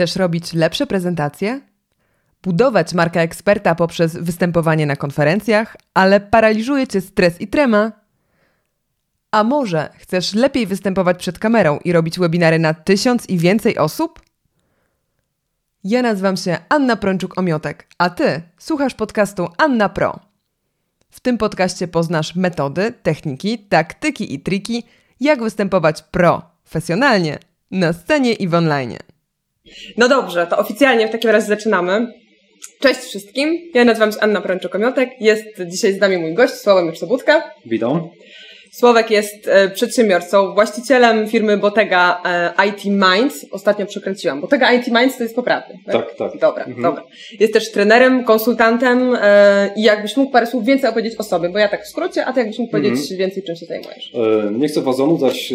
Chcesz robić lepsze prezentacje? Budować markę eksperta poprzez występowanie na konferencjach, ale paraliżuje cię stres i trema? A może chcesz lepiej występować przed kamerą i robić webinary na tysiąc i więcej osób? Ja nazywam się Anna Prączuk-Omiotek, a ty słuchasz podcastu Anna Pro. W tym podcaście poznasz metody, techniki, taktyki i triki, jak występować profesjonalnie na scenie i w online. No dobrze, to oficjalnie w takim razie zaczynamy. Cześć wszystkim, ja nazywam się Anna Prączuk-Omiotek, jest dzisiaj z nami mój gość Sławomir Sobudka. Witam. Słowek jest e, przedsiębiorcą, właścicielem firmy Botega e, IT Minds. Ostatnio przekręciłam. Botega IT Minds to jest poprawny. Tak, tak. Dobra, Mhm. dobra. Jest też trenerem, konsultantem e, i jakbyś mógł parę słów więcej opowiedzieć o sobie, bo ja tak w skrócie, a ty jakbyś mógł Mhm. powiedzieć więcej, czym się zajmujesz. Nie chcę Was zanudzać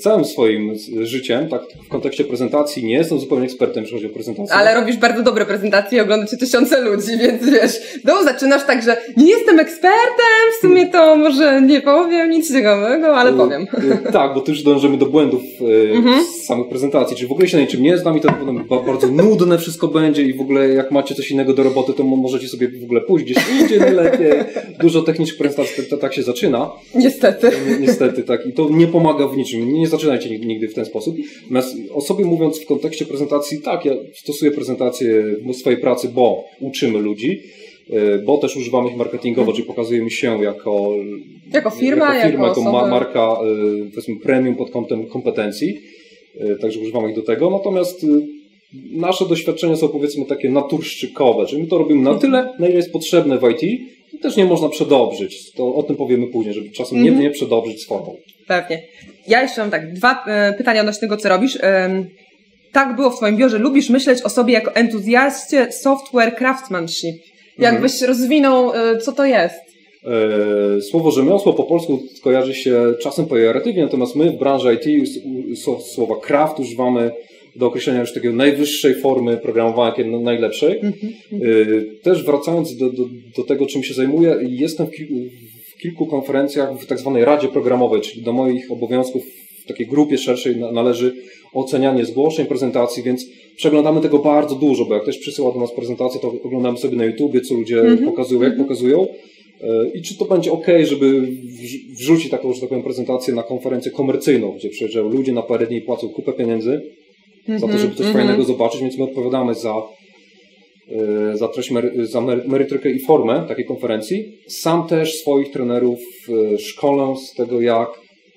całym swoim życiem, tak w kontekście prezentacji. Nie jestem zupełnie ekspertem, jeśli chodzi o prezentację. Ale robisz bardzo dobre prezentacje i ogląda cię tysiące ludzi, więc wiesz, no zaczynasz tak, że nie jestem ekspertem, w sumie to może nie powiem nic ciekawego, ale E, powiem. e, Tak, bo tu już dążymy do błędów e, Mhm. z samych prezentacji. Czyli w ogóle się na niczym nie znam i to potem ba- bardzo nudne wszystko będzie i w ogóle jak macie coś innego do roboty, to mo- możecie sobie w ogóle pójść gdzieś indziej najlepiej. Dużo technicznych prezentacji to, tak się zaczyna. Niestety. Ni- Niestety, tak. I to nie pomaga w niczym. Nie zaczynajcie nig- nigdy w ten sposób. Natomiast o sobie mówiąc w kontekście prezentacji, tak, ja stosuję prezentację w swojej pracy, bo uczymy ludzi, bo też używamy ich marketingowo, czyli pokazujemy się jako, Jako firma, jako, firma, jako jako ma, marka, e, powiedzmy, premium pod kątem kompetencji. E, Także używamy ich do tego. Natomiast e, nasze doświadczenia są powiedzmy takie naturszczykowe, czyli my to robimy na tyle, na ile jest potrzebne w IT. I też nie można przedobrzyć. To o tym powiemy później, żeby czasem Mhm. nie, nie przedobrzyć formą. Pewnie. Ja jeszcze mam tak, dwa e, pytania odnośnie tego, co robisz. Tak było w Twoim biurze. Lubisz myśleć o sobie jako entuzjaście software craftsmanship. Jakbyś rozwinął, e, co to jest? E, Słowo rzemiosło po polsku kojarzy się czasem pejoratywnie, natomiast my w branży IT słowa craft używamy do określenia już takiej najwyższej formy programowania, jakiej najlepszej. Mhm. E, Też wracając do, do, do tego, czym się zajmuję, jestem w, kil- w kilku konferencjach w tak zwanej Radzie Programowej, czyli do moich obowiązków w takiej grupie szerszej na- należy ocenianie zgłoszeń, prezentacji, więc przeglądamy tego bardzo dużo, bo jak ktoś przysyła do nas prezentację, to oglądamy sobie na YouTubie, co ludzie Mhm. pokazują, jak pokazują. E, I czy to będzie ok, żeby wrz- wrzucić taką, że tak powiem, prezentację na konferencję komercyjną, gdzie przyjeżdżają ludzie na parę dni i płacą kupę pieniędzy za to, żeby coś Mhm. fajnego zobaczyć, więc my odpowiadamy za, e, za treść, za mery- merytrykę i formę takiej konferencji. Sam też swoich trenerów e, szkolę z tego, jak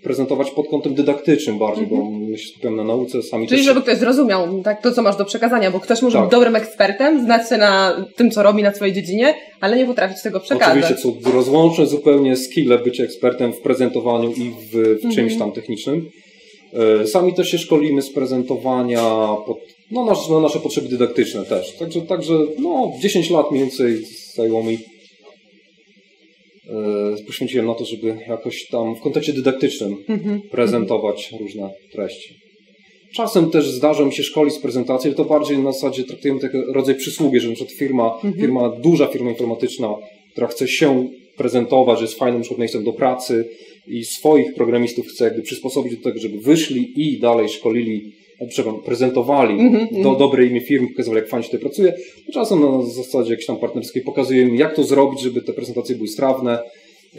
prezentować pod kątem dydaktycznym bardziej, bo my się skupiamy na nauce, sami Mhm. Czyli też... żeby ktoś zrozumiał tak, to, co masz do przekazania, bo ktoś może Tak. być dobrym ekspertem, znać się na tym, co robi na swojej dziedzinie, ale nie potrafić tego przekazać. Oczywiście są rozłączne zupełnie skille bycia ekspertem w prezentowaniu i w, w czymś tam technicznym. E, Sami też się szkolimy z prezentowania pod, no, na nasze potrzeby dydaktyczne też. Także, także no, 10 lat mniej więcej zajęło mi poświęciłem na to, żeby jakoś tam w kontekście dydaktycznym Mhm. prezentować różne treści. Czasem też zdarza mi się szkolić z prezentacji, ale to bardziej na zasadzie traktujemy taki rodzaj przysługi, że przykład firma, firma, duża firma informatyczna, która chce się prezentować, że jest fajnym przykład miejscem do pracy i swoich programistów chce jakby przysposobić do tego, żeby wyszli i dalej szkolili, e, przepraszam, prezentowali do dobre imię firmy, pokazywali jak fajnie się tutaj pracuje. Czasem na zasadzie jakiejś tam partnerskiej pokazujemy jak to zrobić, żeby te prezentacje były strawne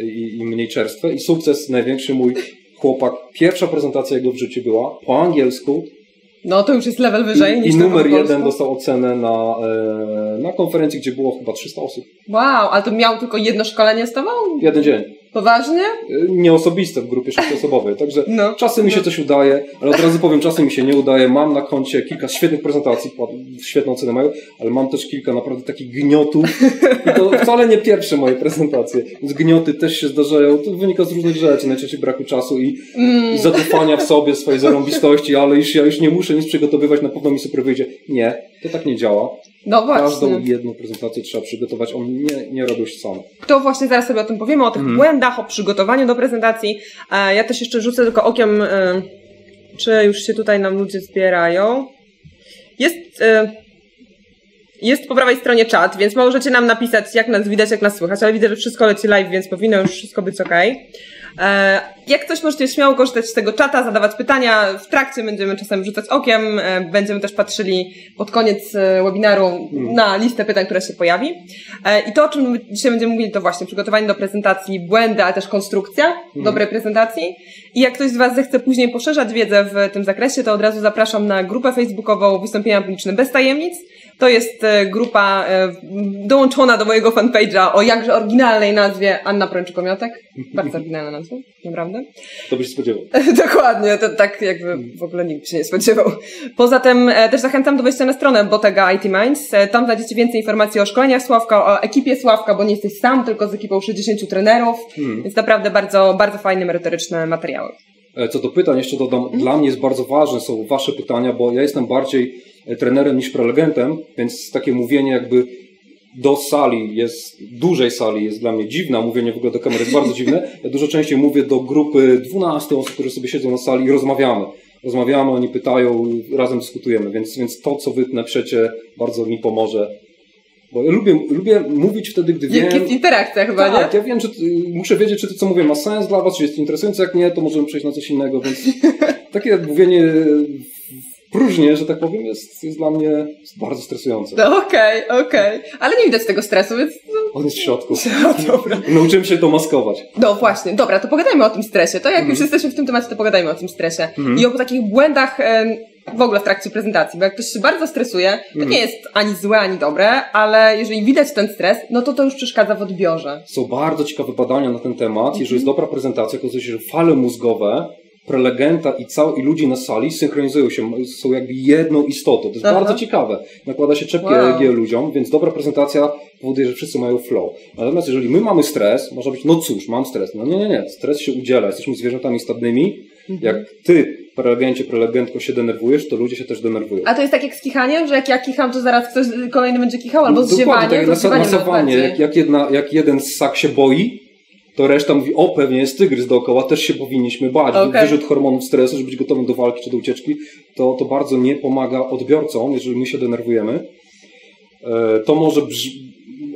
i, i mniej czerstwe. I sukces największy mój chłopak, pierwsza prezentacja jego w życiu była po angielsku No to już jest level wyżej i, niż i numer jeden dostał ocenę na, e, na konferencji, gdzie było chyba 300 osób. Wow, ale to miał tylko jedno szkolenie z tobą? Jeden dzień. Poważnie? E, Nieosobiste w grupie sześcioosobowej. Także No. czasem mi się No. coś udaje, ale od razu powiem, czasem mi się nie udaje. Mam na koncie kilka świetnych prezentacji, świetną ocenę mają, ale mam też kilka naprawdę takich gniotów. I to wcale nie pierwsze moje prezentacje. Więc gnioty też się zdarzają. To wynika z różnych rzeczy, najczęściej braku czasu i, Mm. i zadufania w sobie, swojej zarąbistości, ale już ja już nie muszę nic przygotowywać, na pewno mi super wyjdzie. Nie, to tak nie działa. No Każdą właśnie. jedną prezentację trzeba przygotować. On nie, nie robił się sam. To właśnie zaraz sobie o tym powiemy, o tych Mhm. błędach, o przygotowaniu do prezentacji. E, Ja też jeszcze rzucę tylko okiem, e, czy już się tutaj nam ludzie zbierają. Jest, e, jest po prawej stronie czat, więc możecie nam napisać, jak nas widać, jak nas słychać, ale widzę, że wszystko leci live, więc powinno już wszystko być ok. E, jak coś możecie śmiało korzystać z tego czata, zadawać pytania. W trakcie będziemy czasem rzucać okiem. E, będziemy też patrzyli pod koniec e, webinaru hmm. na listę pytań, która się pojawi. I to, o czym dzisiaj będziemy mówili, to właśnie przygotowanie do prezentacji, błędy, ale też konstrukcja hmm. dobrej prezentacji. I jak ktoś z Was zechce później poszerzać wiedzę w tym zakresie, to od razu zapraszam na grupę facebookową Wystąpienia Publiczne bez tajemnic. To jest e, grupa e, dołączona do mojego fanpage'a o jakże oryginalnej nazwie Anna Prączykomiotek. Bardzo oryginalna nazwa, naprawdę. To byś się spodziewał. Dokładnie, to tak jakby w ogóle nikt się nie spodziewał. Poza tym e, też zachęcam do wejścia na stronę Botega IT Minds. Tam znajdziecie więcej informacji o szkoleniach Sławka, o ekipie Sławka, bo nie jesteś sam, tylko z ekipą 60 trenerów, hmm. więc naprawdę bardzo, bardzo fajne, merytoryczne materiały. Co do pytań, jeszcze dodam, hmm. dla mnie jest bardzo ważne są Wasze pytania, bo ja jestem bardziej trenerem niż prelegentem, więc takie mówienie jakby do sali jest, dużej sali jest dla mnie dziwne, mówienie w ogóle do kamery jest bardzo dziwne. Ja dużo częściej mówię do grupy 12 osób, które sobie siedzą na sali i rozmawiamy. Rozmawiamy, oni pytają, razem dyskutujemy, więc, więc to, co wy naprzecie, bardzo mi pomoże. Bo ja lubię, lubię mówić wtedy, gdy wiem... jest interakcja chyba, tak, nie? ja wiem, że muszę wiedzieć, czy to, co mówię, ma sens dla was, czy jest interesujące, jak nie, to możemy przejść na coś innego, więc takie mówienie próżnie, że tak powiem, jest, jest dla mnie bardzo stresujące. No okej, okay, okej. Okay. Ale nie widać tego stresu, więc... On jest w środku. No, dobra. Nauczyłem się to maskować. No właśnie, dobra, to pogadajmy o tym stresie. To jak mm. już jesteśmy w tym temacie, to pogadajmy o tym stresie. Mm. I o takich błędach w ogóle w trakcie prezentacji, bo jak ktoś się bardzo stresuje, to mm. nie jest ani złe, ani dobre, ale jeżeli widać ten stres, no to to już przeszkadza w odbiorze. Są bardzo ciekawe badania na ten temat. Jeżeli jest dobra prezentacja, okazuje się, że fale mózgowe prelegenta i, cał, i ludzi na sali synchronizują się, są jakby jedną istotą. To jest Aha. bardzo ciekawe. Nakłada się czepki wow. EEG ludziom, więc dobra prezentacja powoduje, że wszyscy mają flow. Natomiast jeżeli my mamy stres, może być, no cóż, mam stres. No nie, nie, nie. Stres się udziela. Jesteśmy zwierzętami stadnymi. Mhm. Jak ty, prelegencie, prelegentko się denerwujesz, to ludzie się też denerwują. A to jest tak jak z kichaniem, że jak ja kicham, to zaraz ktoś kolejny będzie kichał, albo z ziewaniem? Dokładnie, tak jak Jak, jak, jedna, jak jeden ssak się boi, to reszta mówi, o pewnie jest tygrys dookoła, też się powinniśmy bać. Okay. Wyrzut hormonów stresu, żeby być gotowym do walki czy do ucieczki, to, to bardzo nie pomaga odbiorcom, jeżeli my się denerwujemy. E, to może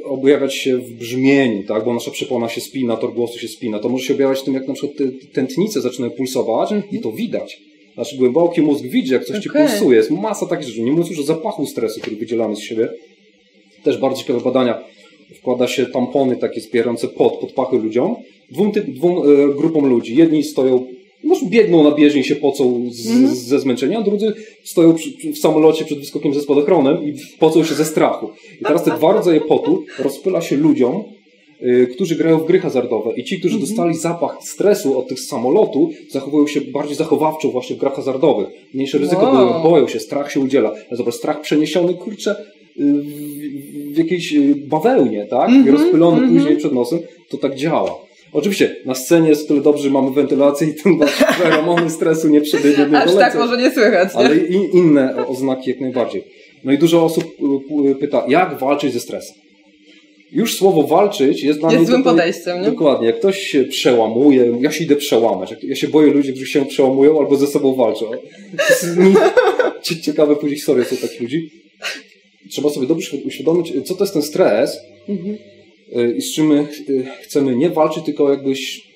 objawiać się w brzmieniu, tak? bo nasza przepona się spina, tor głosu się spina. To może się objawiać tym, jak na przykład tętnice zaczynają pulsować mm -hmm. i to widać. Nasz głęboki mózg widzi, jak coś okay. ci pulsuje. Jest masa takich rzeczy. Nie mówiąc już o zapachu stresu, który wydzielamy z siebie. Też bardzo ciekawe badania wkłada się tampony takie zbierające pod, pod pachy ludziom, dwóm, typ, dwóm e, grupom ludzi. Jedni stoją, może biegną na bieżni się pocą z, mm -hmm. ze zmęczenia, a drudzy stoją przy, w samolocie przed wyskokiem ze spadochronem i pocą się ze strachu. I teraz te dwa rodzaje potu rozpyla się ludziom, y, którzy grają w gry hazardowe. I ci, którzy mm -hmm. dostali zapach stresu od tych samolotu, zachowują się bardziej zachowawczo właśnie w grach hazardowych. Mniejsze ryzyko, wow. boją się, strach się udziela. Ale zobacz, strach przeniesiony, kurczę, w, jakiejś y, bawełnie, tak? Mm -hmm, rozpylony mm -hmm. później przed nosem, to tak działa. Oczywiście, na scenie jest tyle dobrze, że mamy wentylację i ten feromony stresu nie przebiegnie Aż tak może nie słychać. Nie? Ale i inne oznaki jak najbardziej. No i dużo osób y, pyta, jak walczyć ze stresem? Już słowo walczyć jest dla jest mnie... złym podejściem, nie? Dokładnie. Jak ktoś się przełamuje, ja się idę przełamać. Ja się boję ludzi, którzy się przełamują albo ze sobą walczą. Ciekawe później historie są takich ludzi trzeba sobie dobrze uświadomić, co to jest ten stres mhm. Y, i z czym my y, chcemy nie walczyć, tylko jakbyś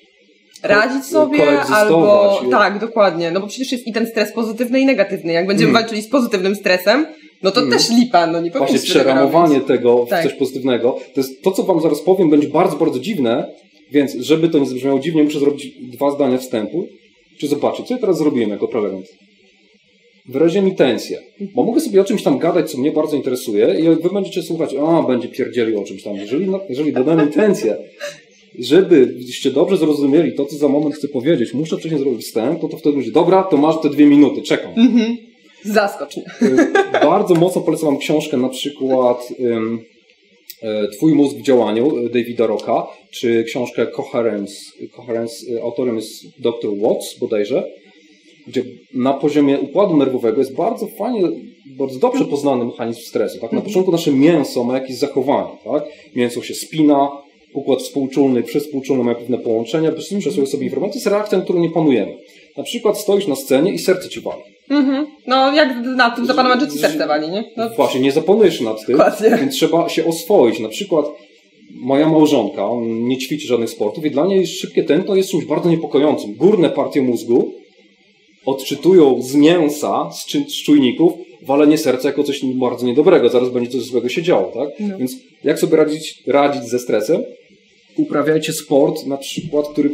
radzić sobie, albo tak, dokładnie. No bo przecież jest i ten stres pozytywny i negatywny. Jak będziemy hmm. walczyli z pozytywnym stresem, no to hmm. też lipa, no nie Właśnie przeramowanie tego, tego w tak. coś pozytywnego. To jest to, co wam zaraz powiem, będzie bardzo, bardzo dziwne, więc żeby to nie zabrzmiało dziwnie, muszę zrobić dwa zdania wstępu. Czy zobaczyć, co ja teraz zrobiłem jako prelegent wyraźnie mi tensję. Bo mogę sobie o czymś tam gadać, co mnie bardzo interesuje i wy będziecie słuchać, a będzie pierdzieli o czymś tam. Jeżeli, jeżeli dodam intencję, żebyście dobrze zrozumieli to, co za moment chcę powiedzieć, muszę wcześniej zrobić wstęp, to, to wtedy będzie, dobra, to masz te dwie minuty, czekam. Mhm. Zaskocz mnie. Bardzo mocno polecam wam książkę na przykład um, Twój mózg w działaniu Davida Rocka, czy książkę Coherence. Coherence autorem jest dr Watts bodajże gdzie na poziomie układu nerwowego jest bardzo fajnie, bardzo dobrze poznany mechanizm stresu. Tak? Na mhm. początku nasze mięso ma jakieś zachowanie. Tak? Mięso się spina, układ współczulny, przyspółczulny ma pewne połączenia, mhm. przesyłuje sobie informacje, jest reakcja, na którą nie panujemy. Na przykład stoisz na scenie i serce ci wali. Mhm. No, jak nad tym zapanować, że ci serce wali, nie? No. Właśnie, nie zapanujesz nad tym, Dokładnie. więc trzeba się oswoić. Na przykład moja małżonka, on nie ćwiczy żadnych sportów i dla niej szybkie tętno jest czymś bardzo niepokojącym. Górne partie mózgu odczytują z mięsa, z, czy, z czujników, walenie serca jako coś bardzo niedobrego. Zaraz będzie coś złego się działo, tak? No. Więc jak sobie radzić, radzić ze stresem? Uprawiajcie sport, na przykład, który, y,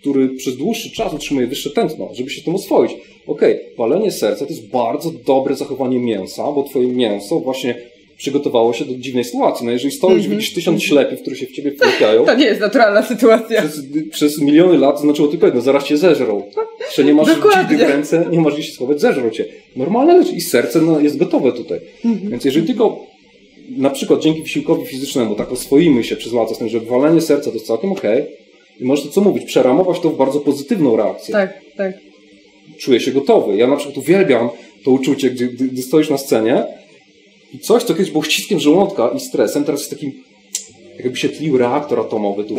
który przez dłuższy czas utrzymuje wyższe tętno, żeby się tym oswoić. Okej, okay, walenie serca to jest bardzo dobre zachowanie mięsa, bo twoje mięso właśnie przygotowało się do dziwnej sytuacji. No jeżeli stoisz, mm-hmm. widzisz tysiąc ślepych, które się w ciebie wpłacają. To nie jest naturalna sytuacja. Przez, przez miliony lat znaczyło tylko jedno, zaraz cię zeżrą. Że nie masz dzidy w ręce, nie masz gdzie się schować, zeżrą cię. Normalne rzecz i serce no, jest gotowe tutaj. Mm-hmm. Więc jeżeli tylko na przykład dzięki wysiłkowi fizycznemu tak oswoimy się przez lata z tym, że walenie serca to jest całkiem okej okay, i możesz to co mówić, przeramować to w bardzo pozytywną reakcję. Tak, tak. Czuję się gotowy. Ja na przykład uwielbiam to uczucie, gdy, gdy stoisz na scenie i coś, co kiedyś było ściskiem żołądka i stresem, teraz jest takim jakby się tlił reaktor atomowy tu,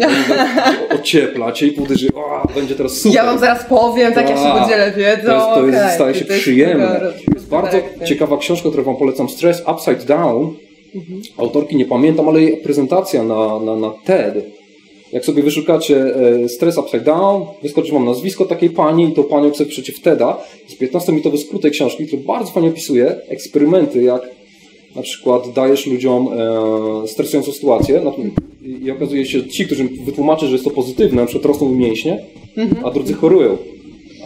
ociepla cię i uderzy, o, będzie teraz super. Ja wam zaraz powiem, tak jak się podzielę wiedzą. To, jest, to jest, okay. staje się to przyjemne. To jest bardzo ciekawa książka, którą wam polecam, Stress Upside Down. Mhm. Autorki nie pamiętam, ale jej prezentacja na, na, na TED. Jak sobie wyszukacie e, Stress Upside Down, wyskoczy wam nazwisko takiej pani i to panią sobie przeciw TEDa. Jest 15-minutowy skrót tej książki, który bardzo fajnie opisuje eksperymenty, jak na przykład dajesz ludziom e, stresującą sytuację no, i okazuje się, ci, którzy wytłumaczą, że jest to pozytywne, na przykład rosną mięśnie, mhm. a drudzy chorują.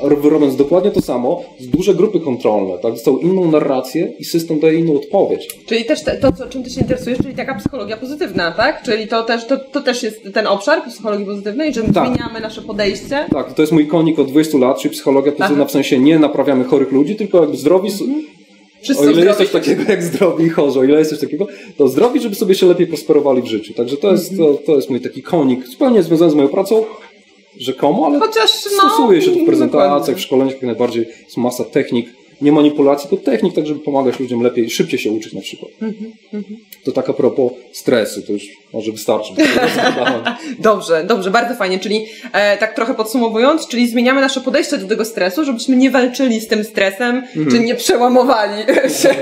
Robiąc dokładnie to samo, z duże grupy kontrolne, tak? Dostał inną narrację i system daje inną odpowiedź. Czyli też te, to, co, czym ty się interesujesz, czyli taka psychologia pozytywna, tak? Czyli to też, to, to też jest ten obszar psychologii pozytywnej, że tak. zmieniamy nasze podejście? Tak, to jest mój konik od 20 lat, czyli psychologia pozytywna, Aha. w sensie nie naprawiamy chorych ludzi, tylko jakby zdrowi, mhm. Wszyscy o ile jest coś takiego jak zdrowi i chorzy, o ile jest coś takiego, to zdrowi, żeby sobie się lepiej prosperowali w życiu. Także to jest, to, to jest mój taki konik, zupełnie związany z moją pracą, rzekomo, ale Chociaż, no, stosuje się to w prezentacjach, w szkoleniach, jak najbardziej jest masa technik, nie manipulacji, to technik, tak żeby pomagać ludziom lepiej, szybciej się uczyć na przykład. Mm-hmm, To tak a propos stresu, to już może wystarczy. dobrze, dobrze, bardzo fajnie, czyli e, tak trochę podsumowując, czyli zmieniamy nasze podejście do tego stresu, żebyśmy nie walczyli z tym stresem, mm-hmm. czy nie przełamowali się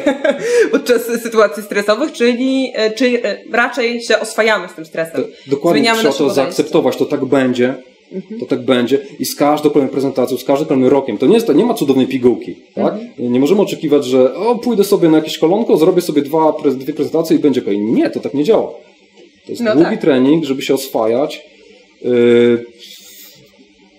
podczas sytuacji stresowych, czyli e, czy e, raczej się oswajamy z tym stresem. Dokładnie, Zmieniamy trzeba to podejście. zaakceptować, to tak będzie, Mhm. To tak będzie i z każdą kolejną prezentacją, z każdym kolejnym rokiem. To nie, jest, to nie ma cudownej pigułki. Tak? Mhm. Nie możemy oczekiwać, że o, pójdę sobie na jakieś kolonko, zrobię sobie dwa, dwie prezentacje i będzie okej. Nie, to tak nie działa. To jest no długi tak. trening, żeby się oswajać. Yy,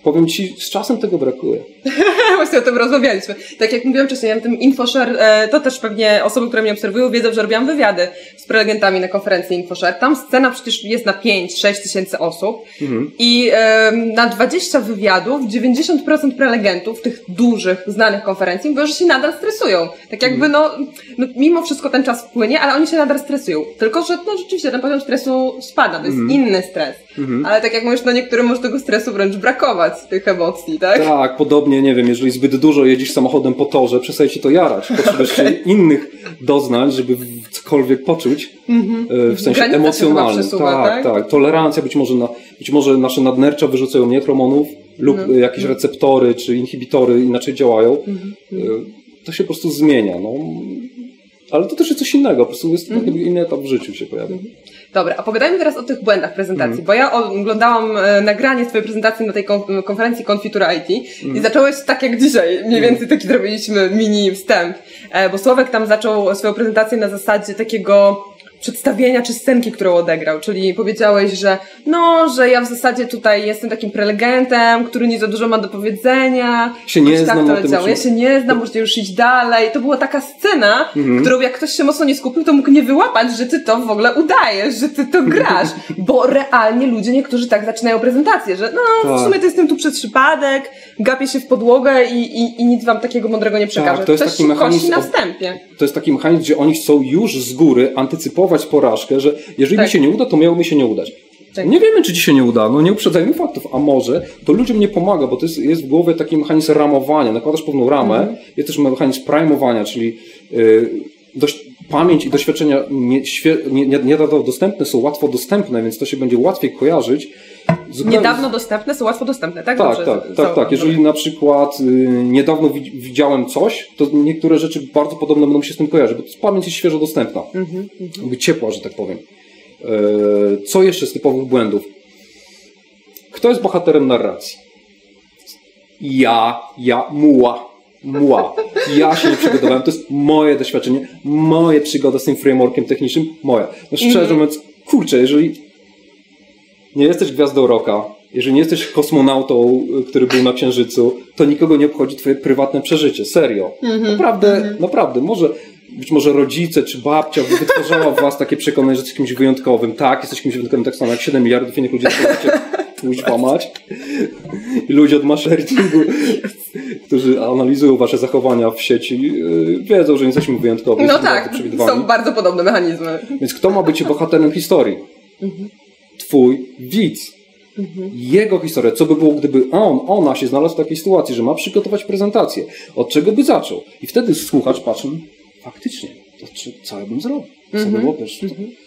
powiem Ci, z czasem tego brakuje. Właśnie o tym rozmawialiśmy. Tak jak mówiłam wcześniej, ja tym InfoShare, e, to też pewnie osoby, które mnie obserwują, wiedzą, że robiłam wywiady z prelegentami na konferencji InfoShare. Tam scena przecież jest na 5-6 tysięcy osób mhm. i na 20 wywiadów 90% prelegentów tych dużych, znanych konferencji mówią, że się nadal stresują. Tak jakby mhm. no, no, mimo wszystko ten czas wpłynie, ale oni się nadal stresują. Tylko, że no rzeczywiście ten poziom stresu spada, to jest mhm. inny stres. Mhm. Ale tak jak mówisz, no niektórym może tego stresu wręcz brakować, tych emocji, tak? Tak, podobnie, nie wiem, jeżeli zbyt dużo jedziesz samochodem po torze, przestaje ci to jarać. Potrzebujesz innych doznań, żeby cokolwiek poczuć, mhm. e, w sensie Granica emocjonalnym. Przesuwa, tak, tak, tak. Tolerancja, być może, na, być może nasze nadnercza wyrzucają mniej hormonów lub no. jakieś receptory czy inhibitory inaczej działają. E, to się po prostu zmienia. No. Ale to też jest coś innego, po prostu jest mm. inny etap w życiu się pojawia. Mm. Dobra, opowiadajmy teraz o tych błędach prezentacji, mm. bo ja oglądałam e, nagranie swojej prezentacji na tej konferencji Konfitura IT mm. i zacząłeś tak jak dzisiaj, mniej mhm. więcej taki zrobiliśmy mini wstęp, e, bo Sławek tam zaczął swoją prezentację na zasadzie takiego przedstawienia czy scenki, którą odegrał. Czyli powiedziałeś, że no, że ja w zasadzie tutaj jestem takim prelegentem, który nie za dużo ma do powiedzenia. Się nie tak znam to leciało. Ja się nie znam, możecie już iść dalej. To była taka scena, mhm. którą jak ktoś się mocno nie skupił, to mógł nie wyłapać, że ty to w ogóle udajesz, że ty to grasz. Bo realnie ludzie niektórzy tak zaczynają prezentację, że no, w tak. sumie to jestem tu przez przypadek, gapię się w podłogę i, i, i nic wam takiego mądrego nie przekażę. Tak, to jest Coś taki mechanizm na wstępie. To jest taki mechanizm, gdzie oni chcą już z góry antycypować porażkę, że jeżeli tak. mi się nie uda, to miało mi się nie udać. Tak. Nie wiemy, czy ci się nie uda, no nie uprzedzajmy faktów, a może to ludziom nie pomaga, bo to jest, jest w głowie taki mechanizm ramowania, nakładasz pewną ramę, mhm. jest też mechanizm primeowania, czyli yy, dość, pamięć i doświadczenia niedawno dostępne są łatwo dostępne, więc to się będzie łatwiej kojarzyć. Zupełnie... Niedawno dostępne są łatwo dostępne, tak? Tak, Dobrze, tak, tak, tak. Jeżeli na przykład y, niedawno widziałem coś, to niektóre rzeczy bardzo podobne będą się z tym kojarzyć, bo pamięć jest świeżo dostępna, mm -hmm, jakby ciepła, że tak powiem. E, co jeszcze z typowych błędów? Kto jest bohaterem narracji? Ja, ja, muła. Muła. Ja się nie przygotowałem, to jest moje doświadczenie, moje przygoda z tym frameworkiem technicznym, moja. No szczerze mm. mówiąc, kurczę, jeżeli nie jesteś gwiazdą roka, jeżeli nie jesteś kosmonautą, który był na Księżycu, to nikogo nie obchodzi twoje prywatne przeżycie. Serio. Mm -hmm. Naprawdę, mm -hmm. naprawdę. Może, być może rodzice czy babcia wytwarzała w was takie przekonanie, że jesteś kimś wyjątkowym. Tak, jesteś kimś wyjątkowym, tak samo jak 7 miliardów innych ludzi na. Kuźwa mać. I ludzie od maszeringu, którzy analizują wasze zachowania w sieci, y, wiedzą, że nie jesteśmy wyjątkowi. No tak, są bardzo podobne mechanizmy. Więc kto ma być bohaterem historii? Mhm. Twój widz. Mhm. Jego historia, co by było, gdyby on, ona się znalazł w takiej sytuacji, że ma przygotować prezentację, od czego by zaczął? I wtedy słuchacz patrzy, faktycznie, to co ja bym zrobił? Co, -hmm. było też,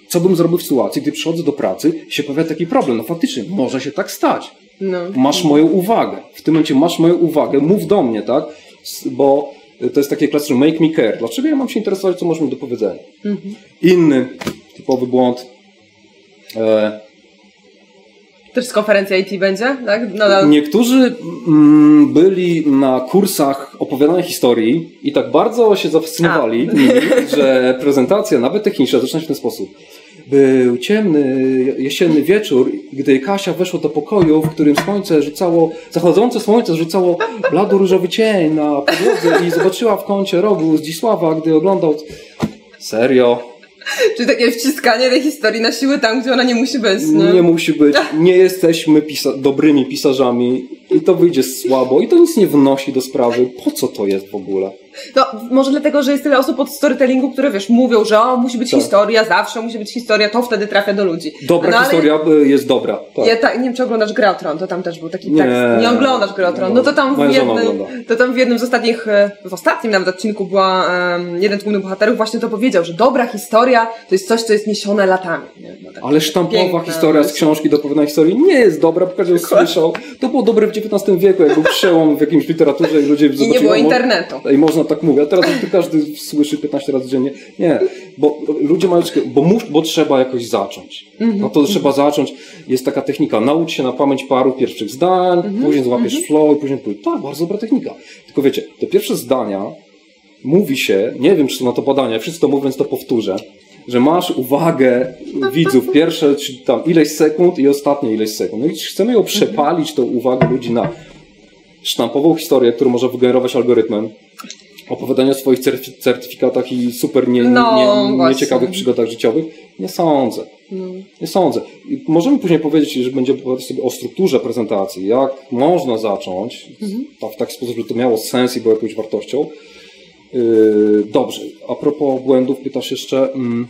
co bym zrobił w sytuacji, gdy przychodzę do pracy i się pojawia taki problem? No faktycznie, może się tak stać. No. Masz moją uwagę. W tym momencie masz moją uwagę, mów do mnie, tak? Bo to jest takie klasyczne make me care. Dlaczego ja mam się interesować, co masz mi do powiedzenia? Inny typowy błąd. E, też z konferencji IT będzie, tak? No. Niektórzy mm, byli na kursach opowiadania historii i tak bardzo się zafascynowali nimi, że prezentacja, nawet techniczna, zaczyna się w ten sposób. Był ciemny, jesienny wieczór, gdy Kasia weszła do pokoju, w którym słońce rzucało, zachodzące słońce rzucało blado różowy cień na podłodze i zobaczyła w kącie rogu Zdzisława, gdy oglądał... Serio? Czyli takie wciskanie tej historii na siłę tam, gdzie ona nie musi być. Nie, nie musi być. Nie jesteśmy pisa dobrymi pisarzami i to wyjdzie słabo i to nic nie wnosi do sprawy. Po co to jest w ogóle? No, może dlatego, że jest tyle osób od storytellingu, które wiesz, mówią, że o, musi być tak. historia, zawsze musi być historia, to wtedy trafia do ludzi. Dobra no, historia ale... jest dobra. Tak. Ja ta, nie wiem, czy oglądasz Grę to tam też był taki nie, tekst. Nie oglądasz Grę no to tam, w jednym, to tam w jednym z ostatnich, e, w ostatnim nawet odcinku była um, jeden z głównych bohaterów właśnie to powiedział, że dobra historia to jest coś, co jest niesione latami. No, tak ale sztampowa historia z książki do opowiadania historii nie jest dobra, bo każdy słyszał. To było dobre w XIX wieku, jak był przełom w jakimś literaturze i ludzie I nie było internetu. I można tak mówić. A teraz to każdy słyszy 15 razy dziennie. Nie, bo ludzie mają, bo, mów, bo trzeba jakoś zacząć. Mm-hmm. No to trzeba zacząć. Jest taka technika. Naucz się na pamięć paru pierwszych zdań, mm-hmm. później złapiesz flow i później powiesz, tak, bardzo dobra technika. Tylko wiecie, te pierwsze zdania mówi się, nie wiem czy to na to badania, wszyscy to mówią, więc to powtórzę, że masz uwagę widzów pierwsze tam ileś sekund i ostatnie ileś sekund. No i chcemy ją przepalić, tą uwagę ludzi na sztampową historię, którą może wygenerować algorytmem, opowiadanie o swoich certyfikatach i super nie, no, nie, nieciekawych przygodach życiowych? Nie sądzę. No. Nie sądzę. I możemy później powiedzieć, że będzie sobie o strukturze prezentacji, jak można zacząć mhm. w taki sposób, żeby to miało sens i było jakąś wartością. Yy, dobrze. A propos błędów, pytasz jeszcze. Mm,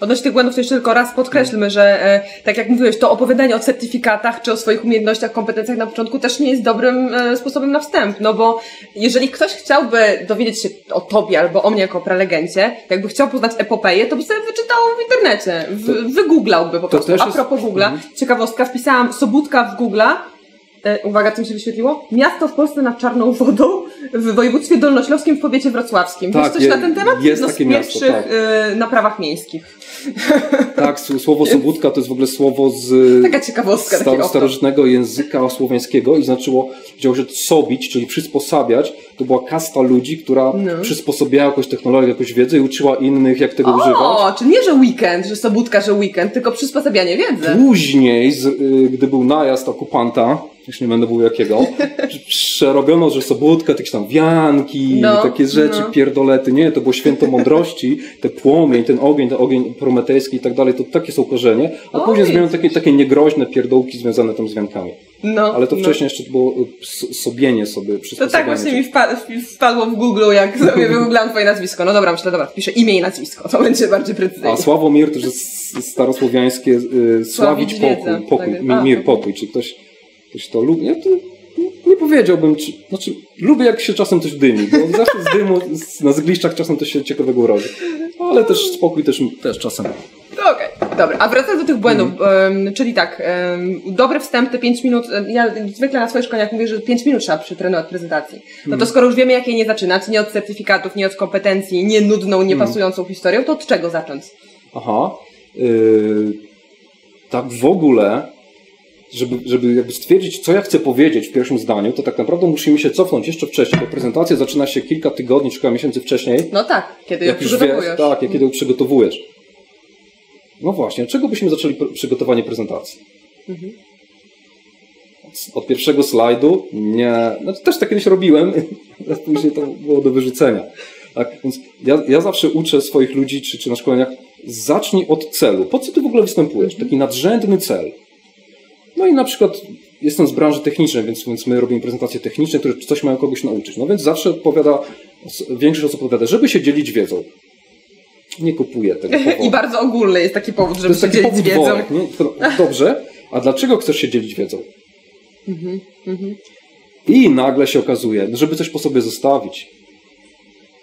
Odnośnie tych błędów to jeszcze tylko raz podkreślmy, że e, tak jak mówiłeś, to opowiadanie o certyfikatach czy o swoich umiejętnościach, kompetencjach na początku też nie jest dobrym e, sposobem na wstęp, no bo jeżeli ktoś chciałby dowiedzieć się o tobie albo o mnie jako prelegencie, jakby chciał poznać epopeję, to by sobie wyczytał w internecie, w, wygooglałby po prostu. A propos Google'a, mhm. ciekawostka, wpisałam Sobótka w Google'a, uwaga, co mi się wyświetliło? Miasto w Polsce nad Czarną Wodą w województwie dolnośląskim w powiecie wrocławskim. Tak, Wiesz coś je, na ten temat? Jest no, takie z pierwszych miasto, tak. y, na prawach miejskich. Tak, słowo Sobótka to jest w ogóle słowo z Taka ciekawostka, star, starożytnego języka słowiańskiego i znaczyło, działo się sobić, czyli przysposabiać. To była kasta ludzi, która no. przysposabiała jakąś technologię, jakąś wiedzę i uczyła innych, jak tego o, używać. O, czyli nie, że weekend, że Sobótka, że weekend, tylko przysposabianie wiedzy. Później, z, y, gdy był najazd okupanta, już nie będę mówił jakiego, przerobiono, że sobótka, jakieś tam wianki, no, takie rzeczy, no. pierdolety, nie, to było święto mądrości, te płomień, ten ogień, ten ogień prometejski i tak dalej, to takie są korzenie, a Oj. później zmienią takie, takie niegroźne pierdołki związane tam z wiankami. No, Ale to no. wcześniej jeszcze było sobienie sobie, To tak właśnie mi wpadło w Google, jak sobie wygooglałam twoje nazwisko. No dobra, myślę, dobra, piszę imię i nazwisko, to będzie bardziej precyzyjnie. A Sławomir to jest starosłowiańskie y, sławić pokój, pokój, tak. mir, pokój, czy ktoś ktoś to lubi. Ja to nie powiedziałbym, czy, znaczy lubię jak się czasem coś dymi, bo zawsze z dymu na zgliszczach czasem coś się ciekawego urodzi. Ale też spokój też, też czasem. Okej, okay, dobra. A wracając do tych błędów, mm. um, czyli tak, um, dobry wstęp, te 5 minut, ja zwykle na swoich szkoleniach mówię, że 5 minut trzeba przytrenować prezentacji. No to mm. skoro już wiemy, jak jej nie zaczynać, nie od certyfikatów, nie od kompetencji, nie nudną, nie mm. pasującą historią, to od czego zacząć? Aha. Yy tak w ogóle, żeby, żeby jakby stwierdzić, co ja chcę powiedzieć w pierwszym zdaniu, to tak naprawdę musimy się cofnąć jeszcze wcześniej, bo prezentacja zaczyna się kilka tygodni, kilka miesięcy wcześniej. No tak, kiedy ją przygotowujesz. wiesz, tak, jak kiedy ją przygotowujesz. No właśnie, od czego byśmy zaczęli pr- przygotowanie prezentacji? Mhm. Od- pierwszego slajdu? Nie. Znaczy też tak kiedyś robiłem, później to było do wyrzucenia. Tak, więc ja, ja zawsze uczę swoich ludzi, czy, czy na szkoleniach, zacznij od celu. Po co ty w ogóle występujesz? Taki nadrzędny cel. No i na przykład jestem z branży technicznej, więc, więc my robimy prezentacje techniczne, które coś mają kogoś nauczyć. No więc zawsze odpowiada, większość osób odpowiada, żeby się dzielić wiedzą. Nie kupuję tego powodu. I bardzo ogólny jest taki powód, To żeby jest się dzielić wiedzą. worek, nie? To- Dobrze, a dlaczego chcesz się dzielić wiedzą? Mhm, mhm. I nagle się okazuje, żeby coś po sobie zostawić.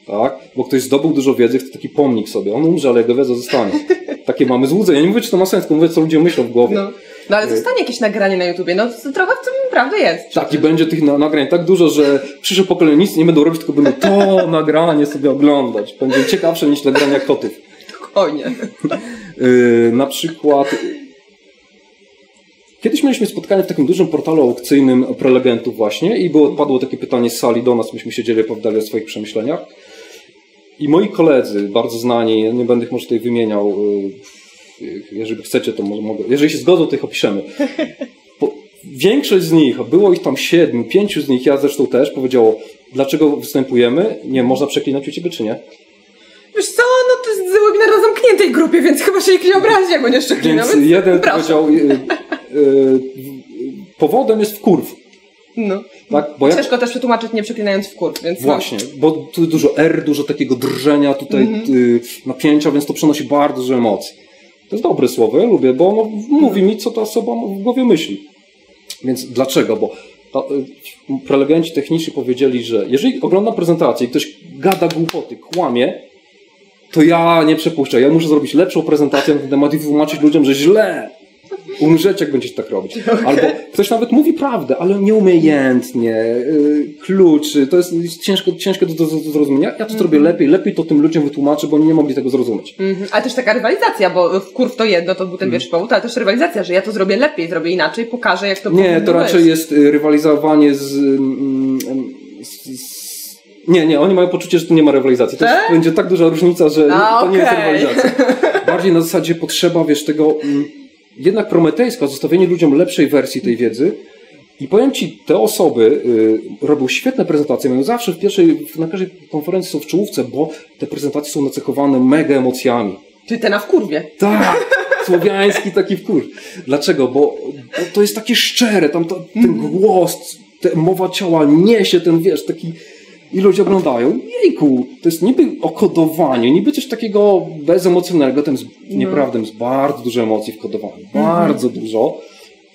Tak? Bo ktoś zdobył dużo wiedzy, chce taki pomnik sobie. On umrze, ale jego wiedza zostanie. Takie mamy złudzenie. Ja nie mówię, czy to ma sens, tylko mówię, co ludzie myślą w głowie. No. No ale zostanie jakieś nagranie na YouTubie, no to trochę w tym prawdy jest. Tak, i będzie tych na- nagrań tak dużo, że przyszłe pokolenie nic nie będą robić, tylko będą to nagranie sobie oglądać. Będzie ciekawsze niż nagrania kotów. Spokojnie. Yy, na przykład. Kiedyś mieliśmy spotkanie w takim dużym portalu aukcyjnym prelegentów właśnie i było, padło takie pytanie z sali do nas, myśmy siedzieli, opowiadali o swoich przemyśleniach. I moi koledzy, bardzo znani, nie będę ich może tutaj wymieniał, yy, jeżeli chcecie, to mogę, jeżeli się zgodzą, to ich opiszemy. Po, większość z nich, było ich tam siedmiu, pięciu z nich, ja zresztą też, powiedziało, dlaczego występujemy, nie, można przeklinać u ciebie, czy nie? Wiesz co, no to jest webinar na zamkniętej grupie, więc chyba się nikt nie obrazi, jak on jeszcze klina, Więc więc jeden proszę. powiedział, y, y, powodem jest wkurw. No. Tak? Bo jak, Ciężko też przetłumaczyć nie przeklinając w kurw, więc no. właśnie, bo tu dużo R, dużo takiego drżenia, tutaj Mhm. y, napięcia, więc to przenosi bardzo dużo emocji. To jest dobre słowo, ja lubię, bo ono mówi mi, co ta osoba w głowie myśli. Więc dlaczego? Bo y, prelegenci techniczni powiedzieli, że jeżeli oglądam prezentację i ktoś gada głupoty, kłamie, to ja nie przepuszczę. Ja muszę zrobić lepszą prezentację na ten temat i wytłumaczyć ludziom, że źle. Umrzecie, jak będziecie tak robić. Albo ktoś nawet mówi prawdę, ale nieumiejętnie, yy, kluczy, to jest ciężko, ciężko do, do, do zrozumienia. Ja to zrobię lepiej, lepiej to tym ludziom wytłumaczę, bo oni nie mogli tego zrozumieć. Mhm. Ale też taka rywalizacja, bo w kurw to jedno, to był ten pierwszy powód, ale też rywalizacja, że ja to zrobię lepiej, zrobię inaczej, pokażę jak to Nie, to raczej być. jest y, rywalizowanie z, mm, z, z... Nie, nie, oni mają poczucie, że tu nie ma rywalizacji. To Tak? będzie tak duża różnica, że A, to nie jest rywalizacja. Bardziej na zasadzie potrzeba, wiesz, tego mm, jednak prometejska, zostawienie ludziom lepszej wersji tej wiedzy. I powiem Ci, te osoby y, robią świetne prezentacje, mają zawsze w pierwszej, na każdej konferencji są w czołówce, bo te prezentacje są nacechowane mega emocjami. Czyli te na w kurwie. Tak, słowiański taki wkurz. Dlaczego? Bo, bo to jest takie szczere, tam to, ten głos, te, mowa ciała niesie ten, wiesz, taki... I ludzie oglądają, jejku, to jest niby okodowanie, niby coś takiego bezemocjonalnego, tam jest, nieprawda, jest bardzo dużo emocji w kodowaniu, bardzo dużo.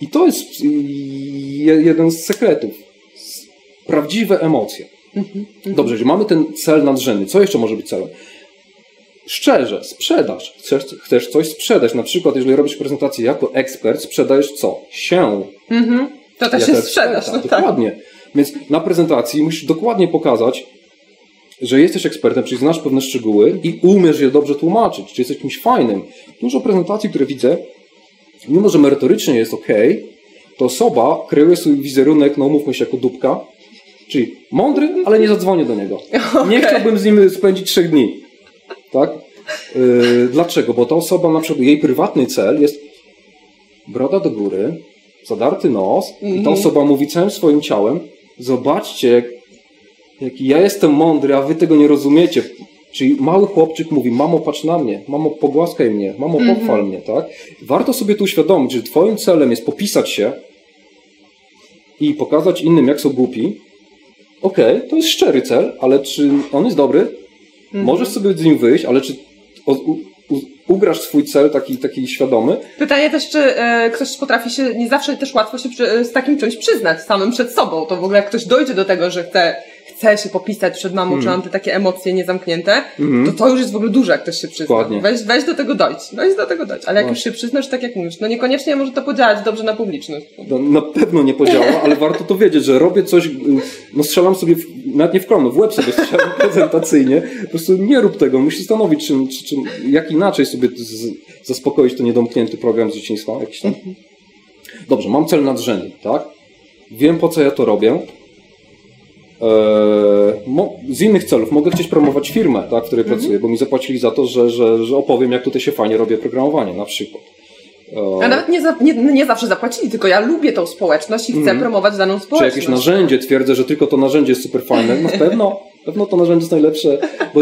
I to jest je, jeden z sekretów. Prawdziwe emocje. Dobrze, że mamy ten cel nadrzędny. Co jeszcze może być celem? Szczerze, sprzedaż. Chcesz, chcesz coś sprzedać. Na przykład, jeżeli robisz prezentację jako ekspert, sprzedajesz co? Się. Mhm. To też jest sprzedaż, no tak. Dokładnie. Więc na prezentacji musisz dokładnie pokazać, że jesteś ekspertem, czyli znasz pewne szczegóły i umiesz je dobrze tłumaczyć, czy jesteś kimś fajnym. Dużo prezentacji, które widzę, mimo że merytorycznie jest ok, to osoba kreuje swój wizerunek, no mówmy się, jako dupka, czyli mądry, ale nie zadzwonię do niego. Nie Okej. chciałbym z nim spędzić trzech dni. Tak? Yy, dlaczego? Bo ta osoba, na przykład jej prywatny cel jest broda do góry, zadarty nos i ta Mhm. osoba mówi całym swoim ciałem, zobaczcie, jak, jaki ja jestem mądry, a wy tego nie rozumiecie. Czyli mały chłopczyk mówi, mamo patrz na mnie, mamo pogłaskaj mnie, mamo Mhm. pochwal mnie, tak? Warto sobie tu uświadomić, że twoim celem jest popisać się i pokazać innym, jak są głupi. Okej, to jest szczery cel, ale czy on jest dobry? Mhm. Możesz sobie z nim wyjść, ale czy ugrasz swój cel taki, taki świadomy? Pytanie też, czy e, ktoś potrafi się, nie zawsze też łatwo się przy, z takim czymś przyznać samym przed sobą. To w ogóle jak ktoś dojdzie do tego, że chce, chce się popisać przed mamą, Mhm. czy mam te takie emocje niezamknięte, to to już jest w ogóle duże, jak ktoś się przyzna. Dokładnie. Weź, weź do tego dojść, weź do tego dojść. Ale jak No. już się przyznasz, tak jak mówisz, no niekoniecznie może to podziałać dobrze na publiczność. No, na pewno nie podziała, ale warto to wiedzieć, że robię coś, no strzelam sobie, w, nawet nie w kolano, w łeb sobie strzelam prezentacyjnie. Po prostu nie rób tego, musisz zastanowić, czym, czy, czym, jak inaczej sobie z, zaspokoić ten niedomknięty program z dzieciństwa. Jakiś tam. Dobrze, mam cel nadrzędny, tak? Wiem, po co ja to robię. Mo- z innych celów mogę chcieć promować firmę, tak, w której pracuję, bo mi zapłacili za to, że, że, że opowiem, jak tutaj się fajnie robię programowanie, na przykład. Eee, A nawet nie, za, nie, nie zawsze zapłacili, tylko ja lubię tą społeczność i chcę promować daną Mhm. czy społeczność. jakieś narzędzie, twierdzę, że tylko to narzędzie jest super fajne. Na pewno, na pewno to narzędzie jest najlepsze, bo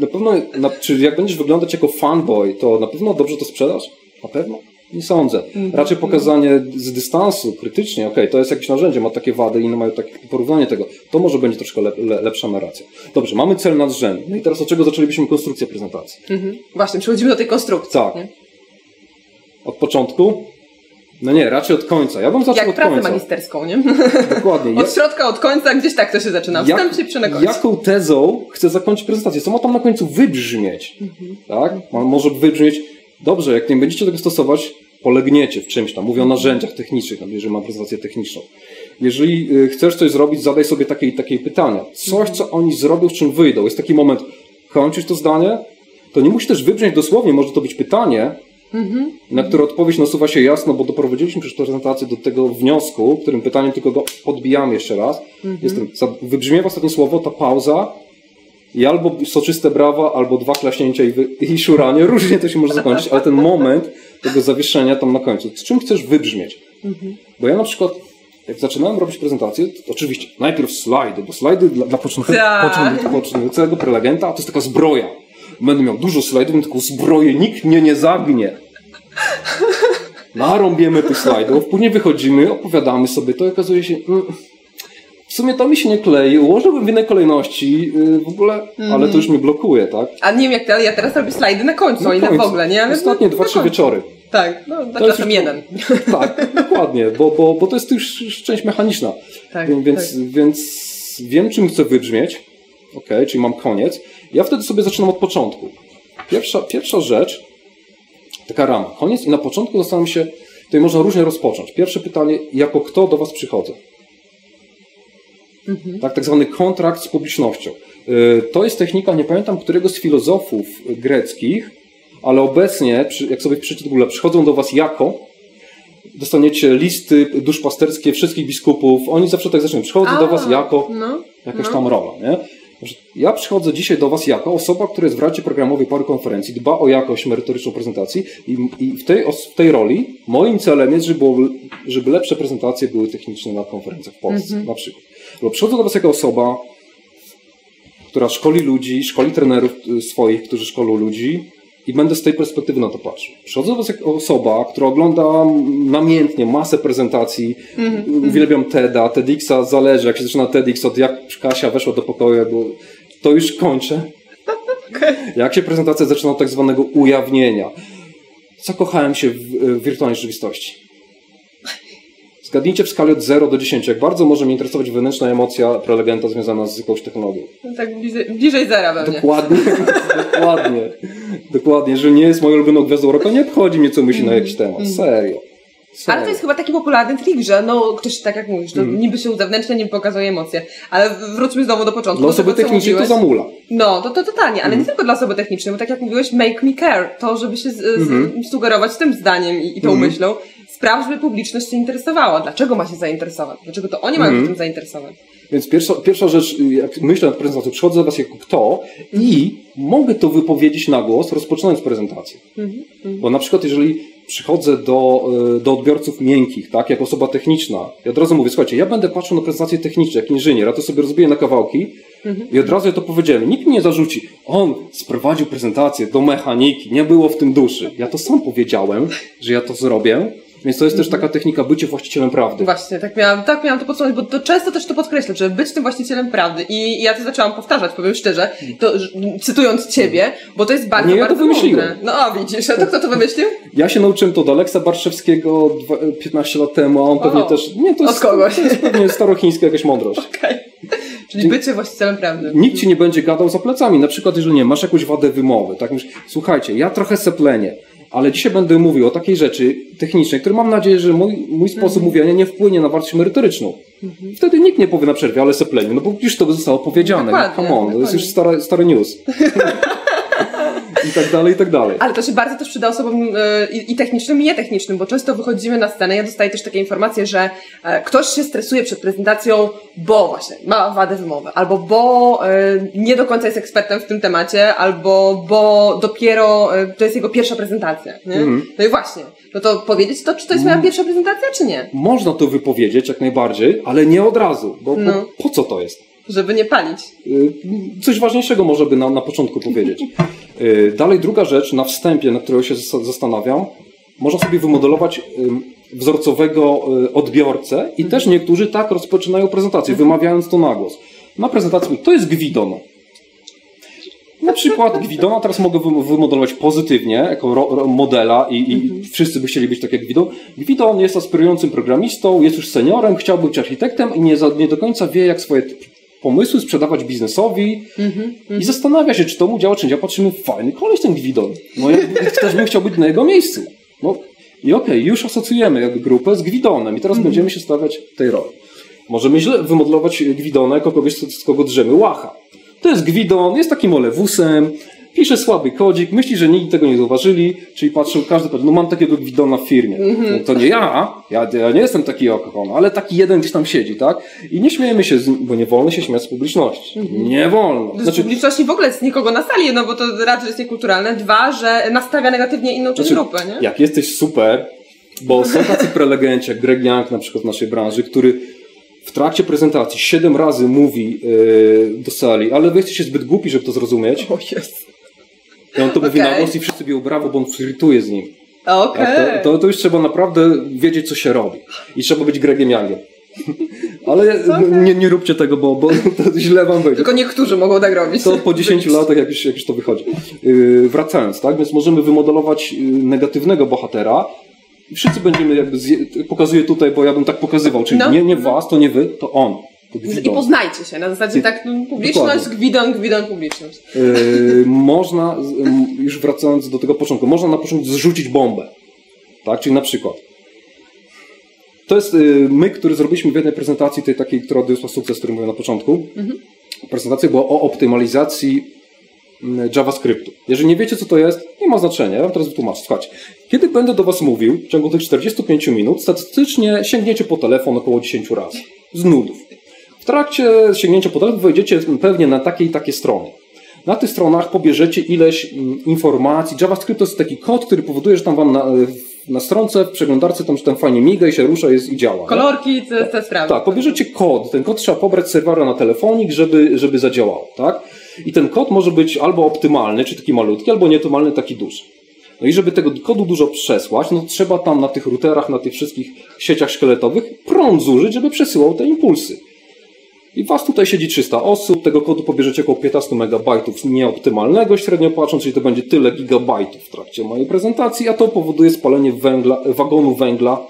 na pewno, na, czy jak będziesz wyglądać jako fanboy, to na pewno dobrze to sprzedasz? Na pewno? Nie sądzę. Raczej pokazanie z dystansu, krytycznie, okej, to jest jakieś narzędzie, ma takie wady, inne mają takie porównanie tego. To może będzie troszkę lep, le, lepsza narracja. Dobrze, mamy cel nadrzędny. No i teraz od czego zaczęlibyśmy konstrukcję prezentacji? Mhm. Właśnie, przechodzimy do tej konstrukcji. Tak. nie? Od początku? No nie, raczej od końca. Ja bym zaczął Jak od pracę końca. magisterską, nie? Dokładnie. Od środka, od końca, gdzieś tak to się zaczyna. Wstęp się przy na końcu. Jaką tezą chcę zakończyć prezentację? Co ma tam na końcu wybrzmieć? Mhm. Tak? Ma, może wybrzmieć, dobrze, jak nie będziecie tego stosować, polegniecie w czymś tam. Mówię o narzędziach technicznych, jeżeli mam prezentację techniczną. Jeżeli y, chcesz coś zrobić, zadaj sobie takie, takie pytania. Coś, co oni zrobią, z czym wyjdą. Jest taki moment, kończyć to zdanie, to nie musi też wybrzmieć dosłownie, może to być pytanie, Mhm. na które odpowiedź nasuwa się jasno, bo doprowadziliśmy przez prezentację do tego wniosku, którym pytaniem tylko go podbijamy jeszcze raz. Mhm. Jestem, wybrzmiewa ostatnie słowo, ta pauza i albo soczyste brawa, albo dwa klaśnięcia i, wy, i szuranie. Różnie to się może zakończyć, ale ten moment tego zawieszenia tam na końcu. Z czym chcesz wybrzmieć? Mhm. Bo ja na przykład, jak zaczynałem robić prezentację, to oczywiście najpierw slajdy, bo slajdy dla, dla początku- Tak. początkującego prelegenta to jest taka zbroja. Będę miał dużo slajdów, mam taką zbroję, nikt mnie nie zagnie. Narąbiemy tych slajdów, później wychodzimy, opowiadamy sobie to i okazuje się, mm, sumie to mi się nie klei, ułożyłbym w innej kolejności yy, w ogóle, ale to już mnie blokuje, tak? A nie wiem jak ale ja teraz robię slajdy na końcu, Na o ile w końcu. ogóle, nie? Ale Ostatnie na dwa, trzy końcu. wieczory. Tak, no tak czasem już- jeden. Tak, dokładnie, bo, bo, bo to jest już już część mechaniczna. Tak, więc, tak. więc wiem, czym chcę wybrzmieć, ok, czyli mam koniec. Ja wtedy sobie zaczynam od początku. Pierwsza, pierwsza rzecz, taka rama, koniec i na początku zastanawiam się, tutaj można różnie rozpocząć. Pierwsze pytanie, jako kto do Was przychodzę? Tak, tak zwany kontrakt z publicznością. Y, To jest technika, nie pamiętam którego z filozofów greckich, ale obecnie, jak sobie do Google, przychodzą do Was jako, dostaniecie listy duszpasterskie wszystkich biskupów, oni zawsze tak zaczynają, przychodzą do A, Was jako No, jakaś no. tam rola, nie? Ja przychodzę dzisiaj do Was jako osoba, która jest w Radzie Programowej Pary Konferencji, dba o jakość merytoryczną prezentacji i, i w, tej, w tej roli moim celem jest, żeby, było, żeby lepsze prezentacje były techniczne na konferencjach w Polsce, Mhm. na przykład. Bo przychodzę do Was jako osoba, która szkoli ludzi, szkoli trenerów y, swoich, którzy szkolą ludzi i będę z tej perspektywy na to patrzył. Przychodzę do Was jako osoba, która ogląda namiętnie masę prezentacji, uwielbiam TEDa, TEDxa, zależy jak się zaczyna TEDx, od jak Kasia weszła do pokoju, bo to już kończę. Jak się prezentacja zaczyna od tak zwanego ujawnienia. Zakochałem się w, w wirtualnej rzeczywistości. Zgadnijcie w skali od 0 do 10, jak bardzo może mnie interesować wewnętrzna emocja prelegenta związana z jakąś technologią. No Tak bliżej, bliżej zera we mnie. Dokładnie, dokładnie, dokładnie, że nie jest moją ulubioną gwiazdą roku, nie obchodzi mnie, co myśli na jakiś temat, serio. Ale to jest chyba taki popularny trik, że no ktoś, tak jak mówisz, to Mhm. niby się uzewnętrznia, niby pokazuje emocje. Ale wróćmy znowu do początku. Dla osoby technicznej to zamula. No, to, to totalnie, ale Mhm. nie tylko dla osoby technicznej, bo tak jak mówiłeś, make me care, to żeby się z, z, Mhm. sugerować tym zdaniem i, i tą Mhm. myślą, spraw, żeby publiczność się interesowała. Dlaczego ma się zainteresować? Dlaczego to oni mają się Mhm. tym zainteresować? Więc pierwsza, pierwsza rzecz, jak myślę nad prezentacją, przychodzę do Was jako kto i mogę to wypowiedzieć na głos, rozpoczynając prezentację. Mhm. Bo na przykład, jeżeli przychodzę do, y, do odbiorców miękkich, tak, jako osoba techniczna, ja od razu mówię, słuchajcie, ja będę patrzył na prezentacje techniczne, jak inżynier, ja to sobie rozbiję na kawałki i od razu ja to powiedziałem. Nikt mi nie zarzuci, on sprowadził prezentację do mechaniki, nie było w tym duszy. Ja to sam powiedziałem, że ja to zrobię, więc to jest też taka technika bycie właścicielem prawdy. Właśnie, tak miałam, tak miałam to podsumować, bo to często też to podkreślam, żeby być tym właścicielem prawdy. I ja to zaczęłam powtarzać, powiem szczerze, to, że- cytując ciebie, bo to jest bardzo, Nie, ja to bardzo wymyśliłem. mądre. No o, widzisz, a to kto to wymyślił? Ja się nauczyłem to od Aleksa Barszewskiego dwa- 15 lat temu, a on pewnie O, też. Nie, to jest, od kogoś. To jest pewnie starochińska jakaś mądrość. Okej. Czyli bycie właścicielem prawnym. Nikt ci nie będzie gadał za plecami. Na przykład, jeżeli nie, masz jakąś wadę wymowy, tak? Słuchajcie, ja trochę seplenię, ale dzisiaj będę mówił o takiej rzeczy technicznej, który mam nadzieję, że mój, mój sposób Mhm. mówienia nie wpłynie na wartość merytoryczną. Wtedy nikt nie powie na przerwie, ale sepleniu, no bo już to zostało powiedziane. Dokładnie, Come on, to jest już stary, stary news. I tak dalej, i tak dalej. Ale to się bardzo też przyda osobom e, i, technicznym, i nietechnicznym, bo często wychodzimy na scenę. Ja dostaję też takie informacje, że e, ktoś się stresuje przed prezentacją, bo właśnie ma wadę wymowy, albo bo e, nie do końca jest ekspertem w tym temacie, albo bo dopiero to jest jego pierwsza prezentacja. Mhm. No i właśnie, no to powiedzieć to, czy to jest moja pierwsza prezentacja, czy nie? Można to wypowiedzieć jak najbardziej, ale nie od razu, bo, No. bo po co to jest? Żeby nie palić. Y, Coś ważniejszego może by na, na początku powiedzieć. Y, Dalej druga rzecz na wstępie, na którą się zas- zastanawiam, można sobie wymodelować ym, wzorcowego y, odbiorcę i też niektórzy tak rozpoczynają prezentację, wymawiając to na głos. Na prezentacji to jest Gwidon. Na przykład Gwidona teraz mogę wy- wymodelować pozytywnie, jako ro, ro, modela i, i wszyscy by chcieli być tak jak Gwidon. Gwidon jest aspirującym programistą, jest już seniorem, chciał być architektem i nie, nie do końca wie, jak swoje pomysły sprzedawać biznesowi i zastanawia się, czy to mu działa, czy nie działa. Patrzymy, fajny koleś ten Gwidon. No ja też bym chciał być na jego miejscu. No i okej, już asocjujemy jak grupę z Gwidonem i teraz będziemy się stawiać tej roli. Możemy źle wymodelować Gwidona jako kogoś, z kogo drzemy łacha. To jest Gwidon, jest takim olewusem, pisze słaby kodzik, myśli, że nikt tego nie zauważyli, czyli patrzą, każdy no mam takiego Gwidona w firmie. No, to nie ja, ja, ja nie jestem taki okon, ale taki jeden gdzieś tam siedzi, tak? I nie śmiejemy się, z, bo nie wolno się śmiać z publiczności. Nie wolno. Z Znaczy, publiczności w ogóle jest nikogo na sali, no bo to raz, że jest niekulturalne, dwa, że nastawia negatywnie inną część Znaczy, grupy, nie? Jak jesteś super, bo są tacy prelegenci, jak Greg Young na przykład w naszej branży, który w trakcie prezentacji siedem razy mówi yy, do sali, ale wy jesteście zbyt głupi, żeby to zrozumieć. O jest. I on to mówi na głos i wszyscy biją brawo, bo on flirtuje z nim. Tak, to, to, to już trzeba naprawdę wiedzieć, co się robi. I trzeba być Gregiem Youngiem. Ale nie, nie róbcie tego, bo, bo to źle wam wyjdzie. Tylko niektórzy mogą tak robić. To po 10 latach, jak już, jak już to wychodzi. Yy, wracając, tak? Więc możemy wymodelować yy, negatywnego bohatera i wszyscy będziemy jakby, pokazuję tutaj, bo ja bym tak pokazywał, czyli No. nie, nie was, to nie wy, to on. I poznajcie się. Na zasadzie tak no, publiczność, Dokładnie. gwidon, gwidon, publiczność. Yy, można, już wracając do tego początku, można na początku zrzucić bombę. Tak? Czyli na przykład. To jest yy, my, który zrobiliśmy w jednej prezentacji, tej takiej, która odniosła sukces, który mówiłem na początku. Prezentacja była o optymalizacji JavaScriptu. Jeżeli nie wiecie, co to jest, nie ma znaczenia. Ja wam teraz wytłumaczę. Słuchajcie, kiedy będę do Was mówił, w ciągu tych 45 minut, statystycznie sięgniecie po telefon około 10 razy. Z nudów. W trakcie sięgnięcia po telefon wejdziecie pewnie na takie i takie strony. Na tych stronach pobierzecie ileś mm, informacji. JavaScript to jest taki kod, który powoduje, że tam Wam na, na stronce, w przeglądarce tam, tam fajnie miga i się rusza jest, i działa. Kolorki, te, te sprawy. Tak, pobierzecie kod. Ten kod trzeba pobrać z serwera na telefonik, żeby, żeby zadziałał, tak? I ten kod może być albo optymalny, czy taki malutki, albo nieoptymalny, taki duży. No i żeby tego kodu dużo przesłać, no trzeba tam na tych routerach, na tych wszystkich sieciach szkieletowych prąd zużyć, żeby przesyłał te impulsy. I was tutaj siedzi 300 osób, tego kodu pobierzecie około 15 megabajtów nieoptymalnego, średnio patrząc, czyli to będzie tyle gigabajtów w trakcie mojej prezentacji, a to powoduje spalenie węgla, wagonu węgla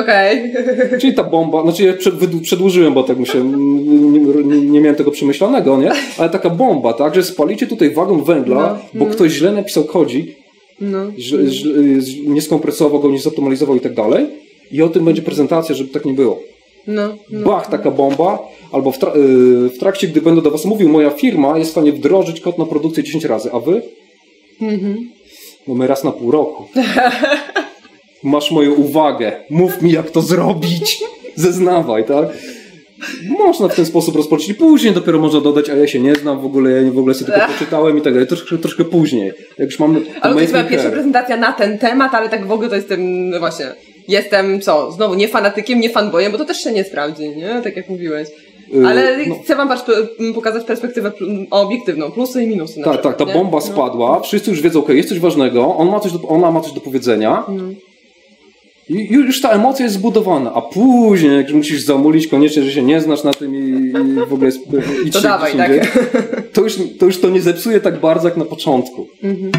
okej. Czyli ta bomba, znaczy ja przedłużyłem, bo tak mi się, nie, nie, nie miałem tego przemyślanego, nie? Ale taka bomba, tak, że spalicie tutaj wagon węgla, No, bo ktoś źle napisał kodzik, No. źle, źle, nie skompresował go, nie zoptymalizował i tak dalej. I o tym będzie prezentacja, żeby tak nie było. No. no. Bach, taka bomba, albo w, tra- y, w trakcie, gdy będę do Was mówił, moja firma jest w stanie wdrożyć kod na produkcję 10 razy, a Wy? Mhm. No my raz na pół roku. Masz moją uwagę. Mów mi, jak to zrobić. Zeznawaj, tak? Można w ten sposób rozpocząć i później dopiero można dodać, a ja się nie znam w ogóle, ja w ogóle sobie tylko poczytałem i tak dalej. Troszkę, troszkę później. Jak już mamy... Ale to jest moja pierwsza prezentacja na ten temat, ale tak w ogóle to jestem, no właśnie, jestem co, znowu nie fanatykiem, nie fanboyem, bo to też się nie sprawdzi, nie? Tak jak mówiłeś. Y, Ale no. chcę wam pokazać perspektywę obiektywną, plusy i minusy. Tak, tak, ta bomba No. spadła, wszyscy już wiedzą, okej, jest coś ważnego, on ma coś do, ona ma coś do powiedzenia No. I już ta emocja jest zbudowana, a później, jak musisz zamulić koniecznie, że się nie znasz na tym i, i w ogóle jest, i To dawaj, tak. indziej, to już, to już to nie zepsuje tak bardzo jak na początku. Mhm,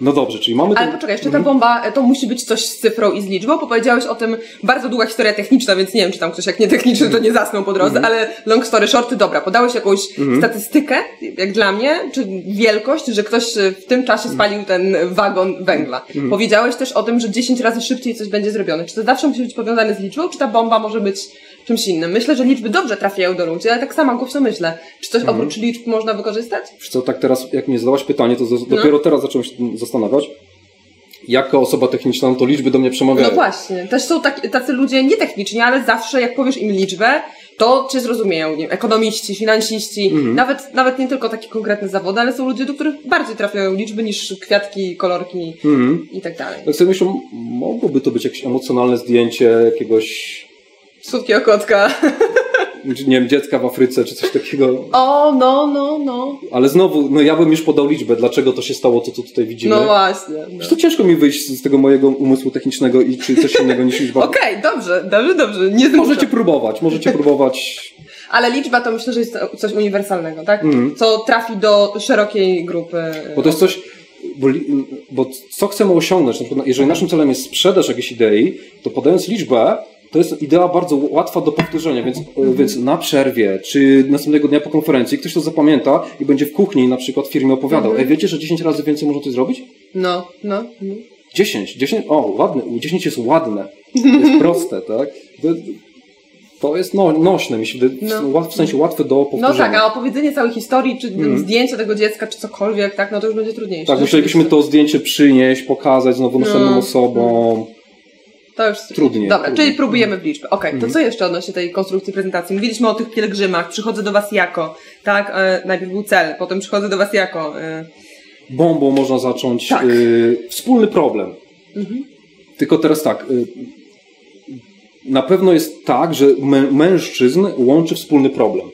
No dobrze, czyli mamy... Ale poczekaj, jeszcze ta bomba, to musi być coś z cyfrą i z liczbą, bo powiedziałeś o tym, bardzo długa historia techniczna, więc nie wiem, czy tam ktoś jak nie techniczny, to nie zasnął po drodze, ale long story shorty, dobra, podałeś jakąś statystykę, jak dla mnie, czy wielkość, że ktoś e, w tym czasie spalił ten wagon węgla. Powiedziałeś też o tym, że 10 razy szybciej coś będzie zrobione. Czy to zawsze musi być powiązane z liczbą, czy ta bomba może być czymś innym? Myślę, że liczby dobrze trafiają do ludzi, ale tak sama głośno myślę. Czy coś oprócz liczb można wykorzystać? Wiesz co, tak teraz, jak mnie zadałaś pytanie, to z- dopiero teraz zacząłem się zastanawiać. Jako osoba techniczna, no to liczby do mnie przemawiają. No właśnie, też są tak, tacy ludzie nietechniczni, ale zawsze jak powiesz im liczbę, to cię zrozumieją. Nie wiem, ekonomiści, finansiści, Mhm. nawet, nawet nie tylko takie konkretne zawody, ale są ludzie, do których bardziej trafiają liczby niż kwiatki, kolorki Mhm. i tak dalej. Tak sobie myślę, mogłoby to być jakieś emocjonalne zdjęcie jakiegoś, Słodkiego kotka. nie wiem, dziecka w Afryce, czy coś takiego. O, no, no, no. Ale znowu, no ja bym już podał liczbę, dlaczego to się stało, to co tutaj widzimy. No właśnie. No. To ciężko mi wyjść z tego mojego umysłu technicznego i czy coś innego niż liczba. Okej, dobrze, dobrze, dobrze. Nie. Możecie próbować, możecie próbować. Ale liczba to myślę, że jest coś uniwersalnego, tak? Mhm. Co trafi do szerokiej grupy. Bo to jest coś, bo, bo co chcemy osiągnąć, na jeżeli naszym celem jest sprzedaż jakiejś idei, to podając liczbę, to jest idea bardzo łatwa do powtórzenia, więc, więc na przerwie, czy następnego dnia po konferencji ktoś to zapamięta i będzie w kuchni na przykład w firmie opowiadał, Ej, wiecie, że 10 razy więcej można coś zrobić? No, no. no. 10, 10, o, ładne, 10 jest ładne, jest proste, tak? To, to jest no, nośne, mi się No. w- sensie łatwe do powtórzenia. No tak, a opowiedzenie całej historii, czy zdjęcie tego dziecka, czy cokolwiek, tak, no to już będzie trudniejsze. Tak, musielibyśmy to zdjęcie przynieść, pokazać znowu następnym No. osobom. To już Trudniej, Dobra, trudniej. czyli próbujemy w liczbę. Okej, to co jeszcze odnośnie tej konstrukcji prezentacji? Mówiliśmy o tych pielgrzymach, przychodzę do was jako, tak, e, najpierw był cel, potem przychodzę do was jako. E, bombą można zacząć. Tak. Y, wspólny problem. Mhm. Tylko teraz tak. Na pewno jest tak, że mę, mężczyzn łączy wspólny problem.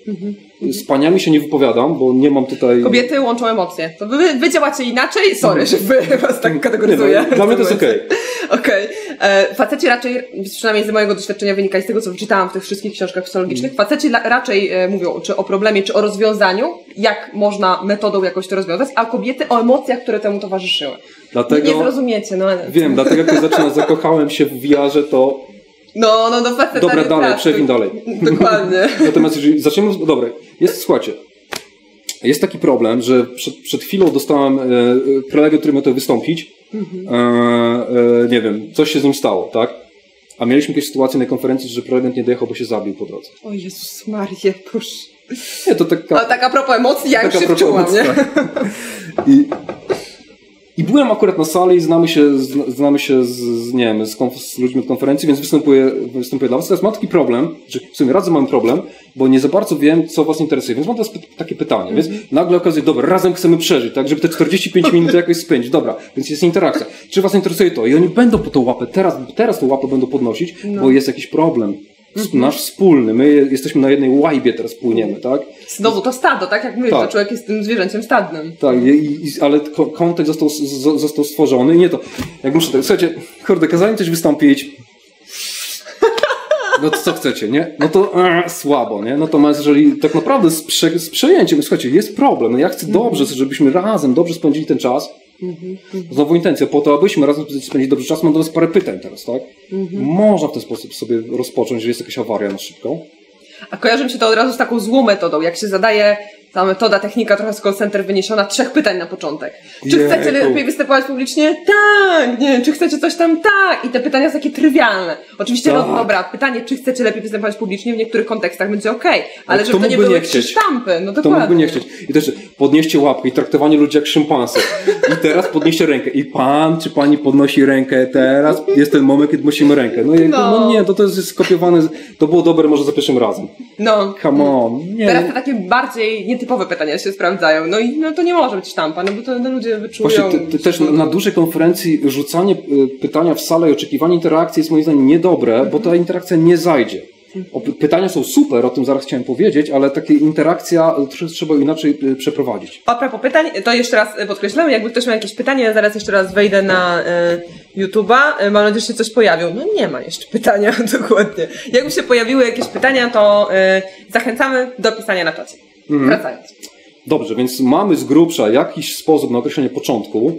Z paniami się nie wypowiadam, bo nie mam tutaj. Mhm. kobiety łączą emocje. To wy, wy działacie inaczej? Sorry, że wy was tak kategoryzuję. Nie, no, dla mnie to jest okej. Okej. E, Faceci raczej, przynajmniej z mojego doświadczenia wynika i z tego, co wyczytałam w tych wszystkich książkach psychologicznych, Mhm. faceci raczej e, mówią czy o problemie, czy o rozwiązaniu, jak można metodą jakoś to rozwiązać, a kobiety o emocjach, które temu towarzyszyły. Dlatego. Nie zrozumiecie, no ale... Wiem, dlatego jak ja zaczyna, zakochałem się w VR-ze, to No, no, do faceta Dobra, dalej, przewin dalej. Dokładnie. Natomiast jeżeli zaczniemy, no dobra, jest, słuchajcie, jest taki problem, że przed, przed chwilą dostałem e, prelegę, który miał to wystąpić, e, e, nie wiem, coś się z nim stało, tak? A mieliśmy jakieś sytuacje na konferencji, że prelegent nie dojechał, bo się zabił po drodze. O Jezus Maria, proszę. Nie, to taka... A tak a propos emocji, ja już się wczułam, nie? tak. I, I byłem akurat na sali i znamy się, zna- znamy się z, nie wiem, z, konf- z ludźmi od konferencji, więc występuję, występuję dla was. Teraz mam taki problem, że w sumie razem mam problem, bo nie za bardzo wiem, co was interesuje, więc mam teraz py- takie pytanie. Więc nagle okazuje, dobra, razem chcemy przeżyć, tak, żeby te 45 minut jakoś spędzić. Dobra, więc jest interakcja. Czy was interesuje to? I oni będą po tą łapę, teraz, teraz tą łapę będą podnosić, bo jest jakiś problem. Nasz wspólny. My je- jesteśmy na jednej łajbie teraz płyniemy, tak? Znowu to stado, tak jak mówisz, Tak. to człowiek jest tym zwierzęciem stadnym. Tak, i, i, ale ko- kontekst został, z, został stworzony i nie to. Jak muszę tak, słuchajcie, kurde, kazałem coś wystąpić. No to co chcecie, nie? No to e, słabo, nie? Natomiast jeżeli tak naprawdę z, prze, z przejęciem, słuchajcie, jest problem, no ja chcę dobrze, żebyśmy razem dobrze spędzili ten czas. Znowu intencja, po to, abyśmy razem spędzili dobrze czas, mam do was parę pytań teraz, tak? Można w ten sposób sobie rozpocząć, że jest jakaś awaria na szybko. A kojarzy mi się to od razu z taką złą metodą, jak się zadaje ta metoda, technika trochę z call center wyniesiona, trzech pytań na początek. Czy Jejku. chcecie lepiej występować publicznie? Tak! Nie, czy chcecie coś tam? Tak! I te pytania są takie trywialne. Oczywiście, no Tak. dobra, pytanie, czy chcecie lepiej występować publicznie w niektórych kontekstach będzie okej, ale kto żeby to nie były nie chcieć? sztampy. No To dokładnie. mógłby nie chcieć. I też podnieście łapkę i traktowanie ludzi jak szympansy. I teraz podnieście rękę. I pan czy pani podnosi rękę. Teraz jest ten moment, kiedy podnosimy rękę. No, jakby, No. no. nie, to, to jest skopiowane. To było dobre może za pierwszym razem. No. Come on. Nie. Teraz te takie bardziej nietypowe pytania się sprawdzają. No i no, to nie może być sztampa, no bo to no, ludzie wyczują. Właśnie te, te, też na, dużej konferencji rzucanie y, pytania w salę i oczekiwanie interakcji jest moim zdaniem niedobre, bo ta interakcja nie zajdzie. Pytania są super, o tym zaraz chciałem powiedzieć, ale takie interakcja y, tr- trzeba inaczej y, przeprowadzić. A propos pytań, to jeszcze raz podkreślam, jakby ktoś miał jakieś pytanie, ja zaraz jeszcze raz wejdę na y, YouTube'a, mam nadzieję, że się coś pojawił. No nie ma jeszcze pytania, dokładnie. Jakby się pojawiły jakieś pytania, to y, zachęcamy do pisania na czacie. Wracając. Dobrze, więc mamy z grubsza jakiś sposób na określenie początku.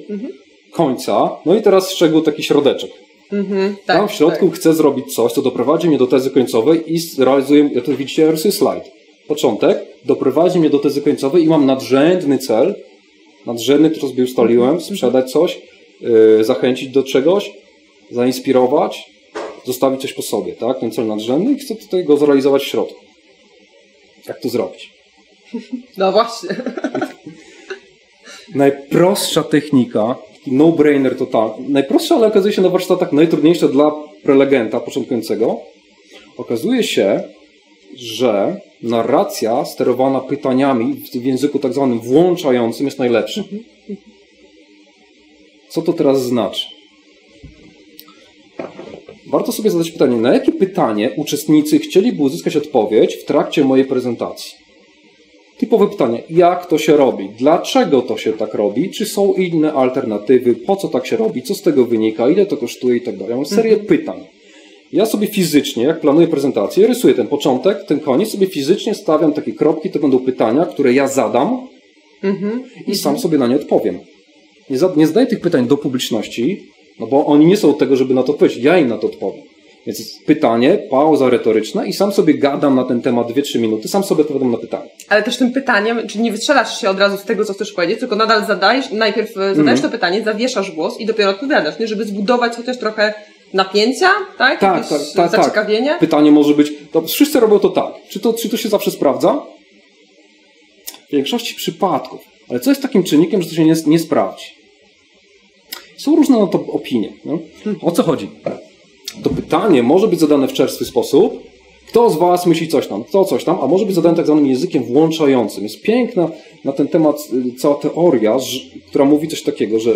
końca. No i teraz szczegół taki środeczek. Mhm, tak, Tam w środku tak. chcę zrobić coś, co doprowadzi mnie do tezy końcowej i realizuję, ja tu widzicie, ja rysuję slajd. Początek doprowadzi mnie do tezy końcowej i mam nadrzędny cel, nadrzędny, który sobie ustaliłem, sprzedać coś, yy, zachęcić do czegoś, zainspirować, zostawić coś po sobie, tak? Ten cel nadrzędny i chcę tutaj go zrealizować w środku. Jak to zrobić? No właśnie. Najprostsza technika, no-brainer to tak, najprostsza, ale okazuje się na warsztatach najtrudniejsza dla prelegenta początkującego. Okazuje się, że narracja sterowana pytaniami w języku tak zwanym włączającym jest najlepsza. Co to teraz znaczy? Warto sobie zadać pytanie, na jakie pytanie uczestnicy chcieliby uzyskać odpowiedź w trakcie mojej prezentacji? Typowe pytanie, jak to się robi? Dlaczego to się tak robi? Czy są inne alternatywy? Po co tak się robi? Co z tego wynika? Ile to kosztuje i tak dalej? Mam serię pytań. Ja sobie fizycznie, jak planuję prezentację, rysuję ten początek, ten koniec, sobie fizycznie stawiam takie kropki, to będą pytania, które ja zadam i sam sobie na nie odpowiem. Nie, za, nie zadaję tych pytań do publiczności, no bo oni nie są od tego, żeby na to odpowiedzieć. Ja im na to odpowiem. Więc pytanie, pauza retoryczna i sam sobie gadam na ten temat 2-3 minuty, sam sobie odpowiadam na pytanie. Ale też tym pytaniem, czyli nie wystrzelasz się od razu z tego, co chcesz powiedzieć, tylko nadal zadajesz, najpierw e, zadajesz Mhm. to pytanie, zawieszasz głos i dopiero odpowiadasz, nie? Żeby zbudować chociaż trochę napięcia, tak? Tak, Jakieś tak, tak, tak. zaciekawienie. Pytanie może być, to wszyscy robią to tak. Czy to, czy to się zawsze sprawdza? W większości przypadków. Ale co jest takim czynnikiem, że to się nie, nie sprawdzi? Są różne na to opinie. No? O co chodzi? To pytanie może być zadane w czerstwy sposób. Kto z Was myśli coś tam, kto coś tam, a może być zadane tak zwanym językiem włączającym. Jest piękna na ten temat y, cała teoria, która mówi coś takiego, że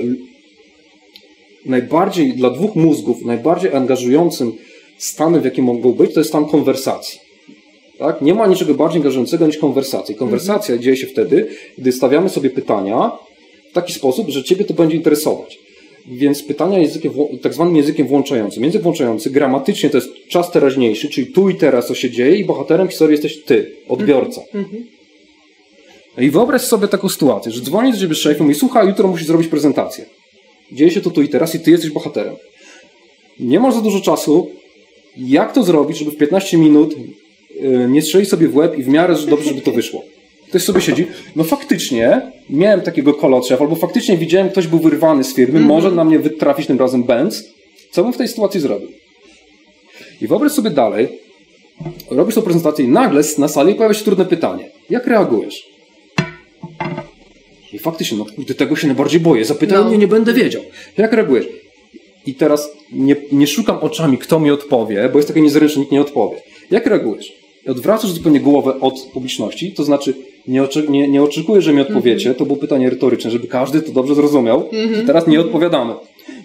najbardziej dla dwóch mózgów, najbardziej angażującym stanem, w jakim mogą być, to jest stan konwersacji. Tak? Nie ma niczego bardziej angażującego niż konwersacja. Konwersacja dzieje się wtedy, gdy stawiamy sobie pytania w taki sposób, że Ciebie to będzie interesować. Więc pytania językiem, tak zwanym językiem włączającym. Język włączający gramatycznie to jest czas teraźniejszy, czyli tu i teraz co się dzieje i bohaterem historii jesteś Ty, odbiorca. No I wyobraź sobie taką sytuację, że dzwoni do Ciebie szef i mówi, słuchaj, jutro musisz zrobić prezentację. Dzieje się to tu i teraz i Ty jesteś bohaterem. Nie masz za dużo czasu. Jak to zrobić, żeby w 15 minut yy, nie strzelić sobie w łeb i w miarę dobrze, żeby to wyszło? Ktoś sobie siedzi, no faktycznie miałem takiego szefa, albo faktycznie widziałem, ktoś był wyrwany z firmy, może na mnie wytrafić tym razem Benz. Co bym w tej sytuacji zrobił? I wyobraź sobie dalej, robisz tą prezentację i nagle na sali pojawia się trudne pytanie. Jak reagujesz? I faktycznie, no kurde, tego się najbardziej boję. Zapytaj No. mnie, nie będę wiedział. Jak reagujesz? I teraz nie, nie szukam oczami, kto mi odpowie, bo jest takie niezręczne, nikt nie odpowie. Jak reagujesz? Odwracasz zupełnie głowę od publiczności, to znaczy nie, oczy, nie, nie oczekuję, że mi odpowiecie, to było pytanie retoryczne, żeby każdy to dobrze zrozumiał. I teraz nie odpowiadamy.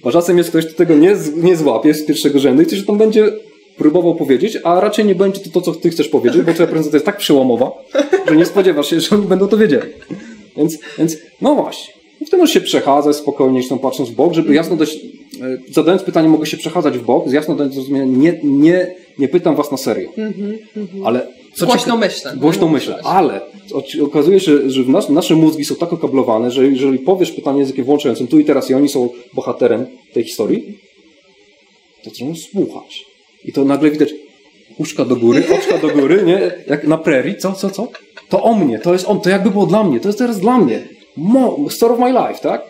Bo czasem jest ktoś, kto tego nie, nie złapie z pierwszego rzędu i ktoś tam będzie próbował powiedzieć, a raczej nie będzie to to, co ty chcesz powiedzieć, bo twoja prezentacja jest tak przełomowa, że nie spodziewasz się, że oni będą to wiedzieli. Więc, więc no właśnie. I wtedy możesz się przechadzać spokojnie, tam patrząc w bok, żeby jasno dać, e, zadając pytanie, mogę się przechadzać w bok, z jasno dać zrozumienie, nie, nie, nie pytam was na serio. Ale co Głośno cieka- myślę. Głośno myślę, ale okazuje się, że nas, nasze mózgi są tak okablowane, że jeżeli powiesz pytanie językiem włączającym tu i teraz i oni są bohaterem tej historii, to zaczynają słuchać. I to nagle widać uszka do góry, oczka do góry, nie? Jak na prerii, co, co, co? To o mnie, to jest on, to jakby było dla mnie, to jest teraz dla mnie. Mo, story of my life, tak?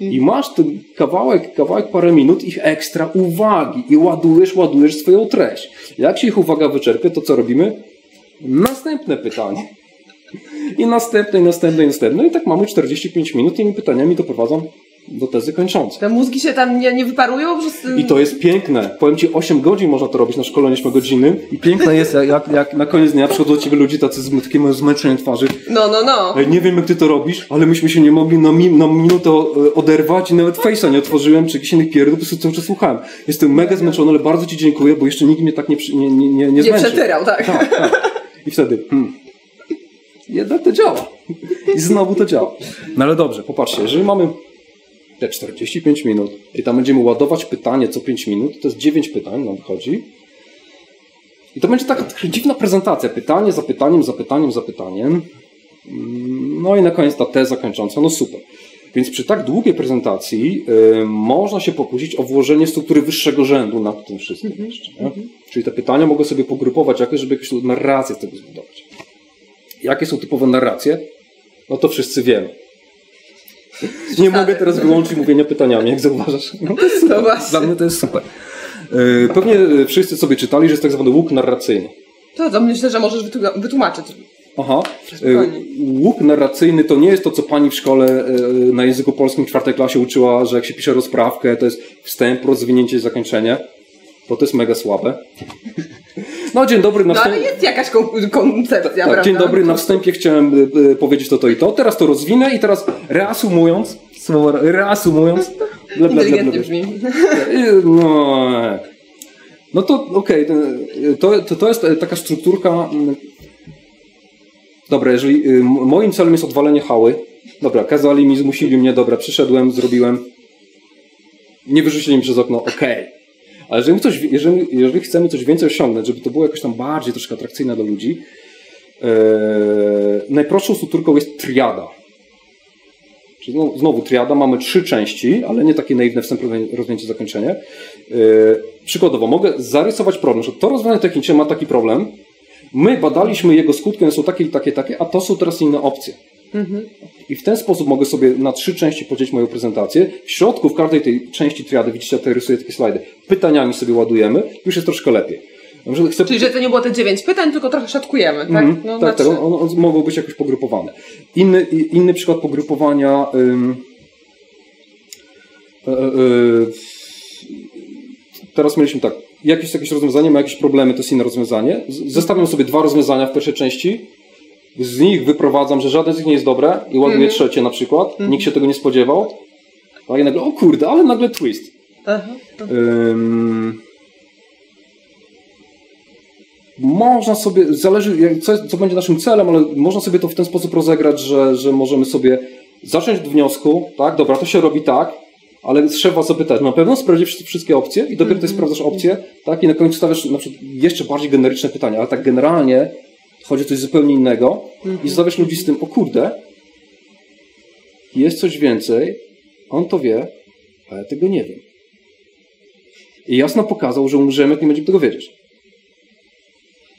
I masz ten kawałek, kawałek parę minut ich ekstra uwagi i ładujesz, ładujesz swoją treść. Jak się ich uwaga wyczerpie, to co robimy? Następne pytanie. I następne, i następne, i następne. No i tak mamy 45 minut i tymi pytaniami doprowadzam do tezy kończącej. Te mózgi się tam nie, nie wyparują? Prostu... I to jest piękne. Powiem Ci, 8 godzin można to robić na szkoleniu 8-godzinnym. I piękne jest, jak, jak, na koniec dnia przychodzą do Ciebie ludzie tacy z takim zmęczeniem twarzy. No, no, no. Nie wiem, jak Ty to robisz, ale myśmy się nie mogli na, mi, na minutę e, oderwać i nawet Face'a nie otworzyłem, czy jakichś innych pierdół, po prostu cały czas słuchałem. Jestem mega zmęczony, ale bardzo Ci dziękuję, bo jeszcze nikt mnie tak nie, nie, nie, nie, nie Nie zmęczył. przetyrał, tak. Tak, tak. I wtedy, hmm, jednak to działa. I znowu to działa. No ale dobrze, popatrzcie, jeżeli mamy te 45 minut i tam będziemy ładować pytanie co 5 minut, to jest 9 pytań nam wychodzi. I to będzie taka dziwna prezentacja. Pytanie za pytaniem, za pytaniem, za pytaniem. Mm, No i na koniec ta teza kończąca. No super. Więc przy tak długiej prezentacji y, można się pokusić o włożenie struktury wyższego rzędu nad tym wszystkim. Mhm. Jeszcze, nie? Czyli te pytania mogę sobie pogrupować jakoś, żeby jakąś narrację z tego zbudować. Jakie są typowe narracje? No to wszyscy wiemy. Nie mogę teraz wyłączyć mówienia pytaniami, jak zauważasz. No to jest super. No. Dla mnie to jest super. Y, Pewnie y, wszyscy sobie czytali, że jest tak zwany łuk narracyjny. To, to myślę, że możesz wytłu- wytłumaczyć. Aha. Y, Łuk narracyjny to nie jest to, co pani w szkole y, na języku polskim w czwartej klasie uczyła, że jak się pisze rozprawkę, to jest wstęp, rozwinięcie i zakończenie. Bo to jest mega słabe. No, dzień dobry. Na No ale wstępie, jest jakaś kon- koncepcja, tak, prawda? dzień dobry. Na wstępie chciałem y, powiedzieć to, to i to. Teraz to rozwinę i teraz reasumując, słowo re- reasumując. Ble, ble, ble, ble, brzmi. No, no to okej, y, to, to, to jest taka strukturka. Dobra, jeżeli y, moim celem jest odwalenie hały, dobra, kazali mi, zmusili mnie, dobra, przyszedłem, zrobiłem, nie wyrzucili mi przez okno, okej. Ale jeżeli, coś, jeżeli, jeżeli chcemy coś więcej osiągnąć, żeby to było jakoś tam bardziej troszkę atrakcyjne dla ludzi, e, najprostszą strukturką jest triada. Czyli znowu, triada, mamy trzy części, ale nie takie naiwne wstęp, rozwinięcie, zakończenie. E, przykładowo, mogę zarysować problem, że to rozwiązanie techniczne ma taki problem, my badaliśmy jego skutki, one są takie i takie, takie, a to są teraz inne opcje. I w ten sposób mogę sobie na trzy części podzielić moją prezentację. W środku, w każdej tej części triady, widzicie, ja tutaj rysuję takie slajdy, pytaniami sobie ładujemy, już jest troszkę lepiej. Chcę Czyli, że to nie było te dziewięć pytań, tylko trochę szatkujemy, tak? Mhm, No, tak, na tak. On, on, mogą być jakoś pogrupowane. Inny, inny przykład pogrupowania. Ym, e, e, teraz mieliśmy tak. Jakieś, jakieś rozwiązanie ma jakieś problemy, to jest inne rozwiązanie. Zestawiam sobie dwa rozwiązania w pierwszej części. Z nich wyprowadzam, że żadne z nich nie jest dobre i ładuję trzecie na przykład. Nikt się tego nie spodziewał. A i nagle, o kurde, ale nagle twist. Aha. Ym, Można sobie, zależy co, co będzie naszym celem, ale można sobie to w ten sposób rozegrać, że, że możemy sobie zacząć od wniosku, tak, dobra, to się robi tak, ale trzeba zapytać, na pewno sprawdzić wszy- wszystkie opcje i dopiero ty sprawdzasz opcje, tak, i na końcu stawiasz na przykład jeszcze bardziej generyczne pytania, ale tak generalnie chodzi o coś zupełnie innego i zostawiasz ludzi z tym, o kurde, jest coś więcej, on to wie, a ja tego nie wiem. I jasno pokazał, że umrzemy, jak nie będziemy tego wiedzieć.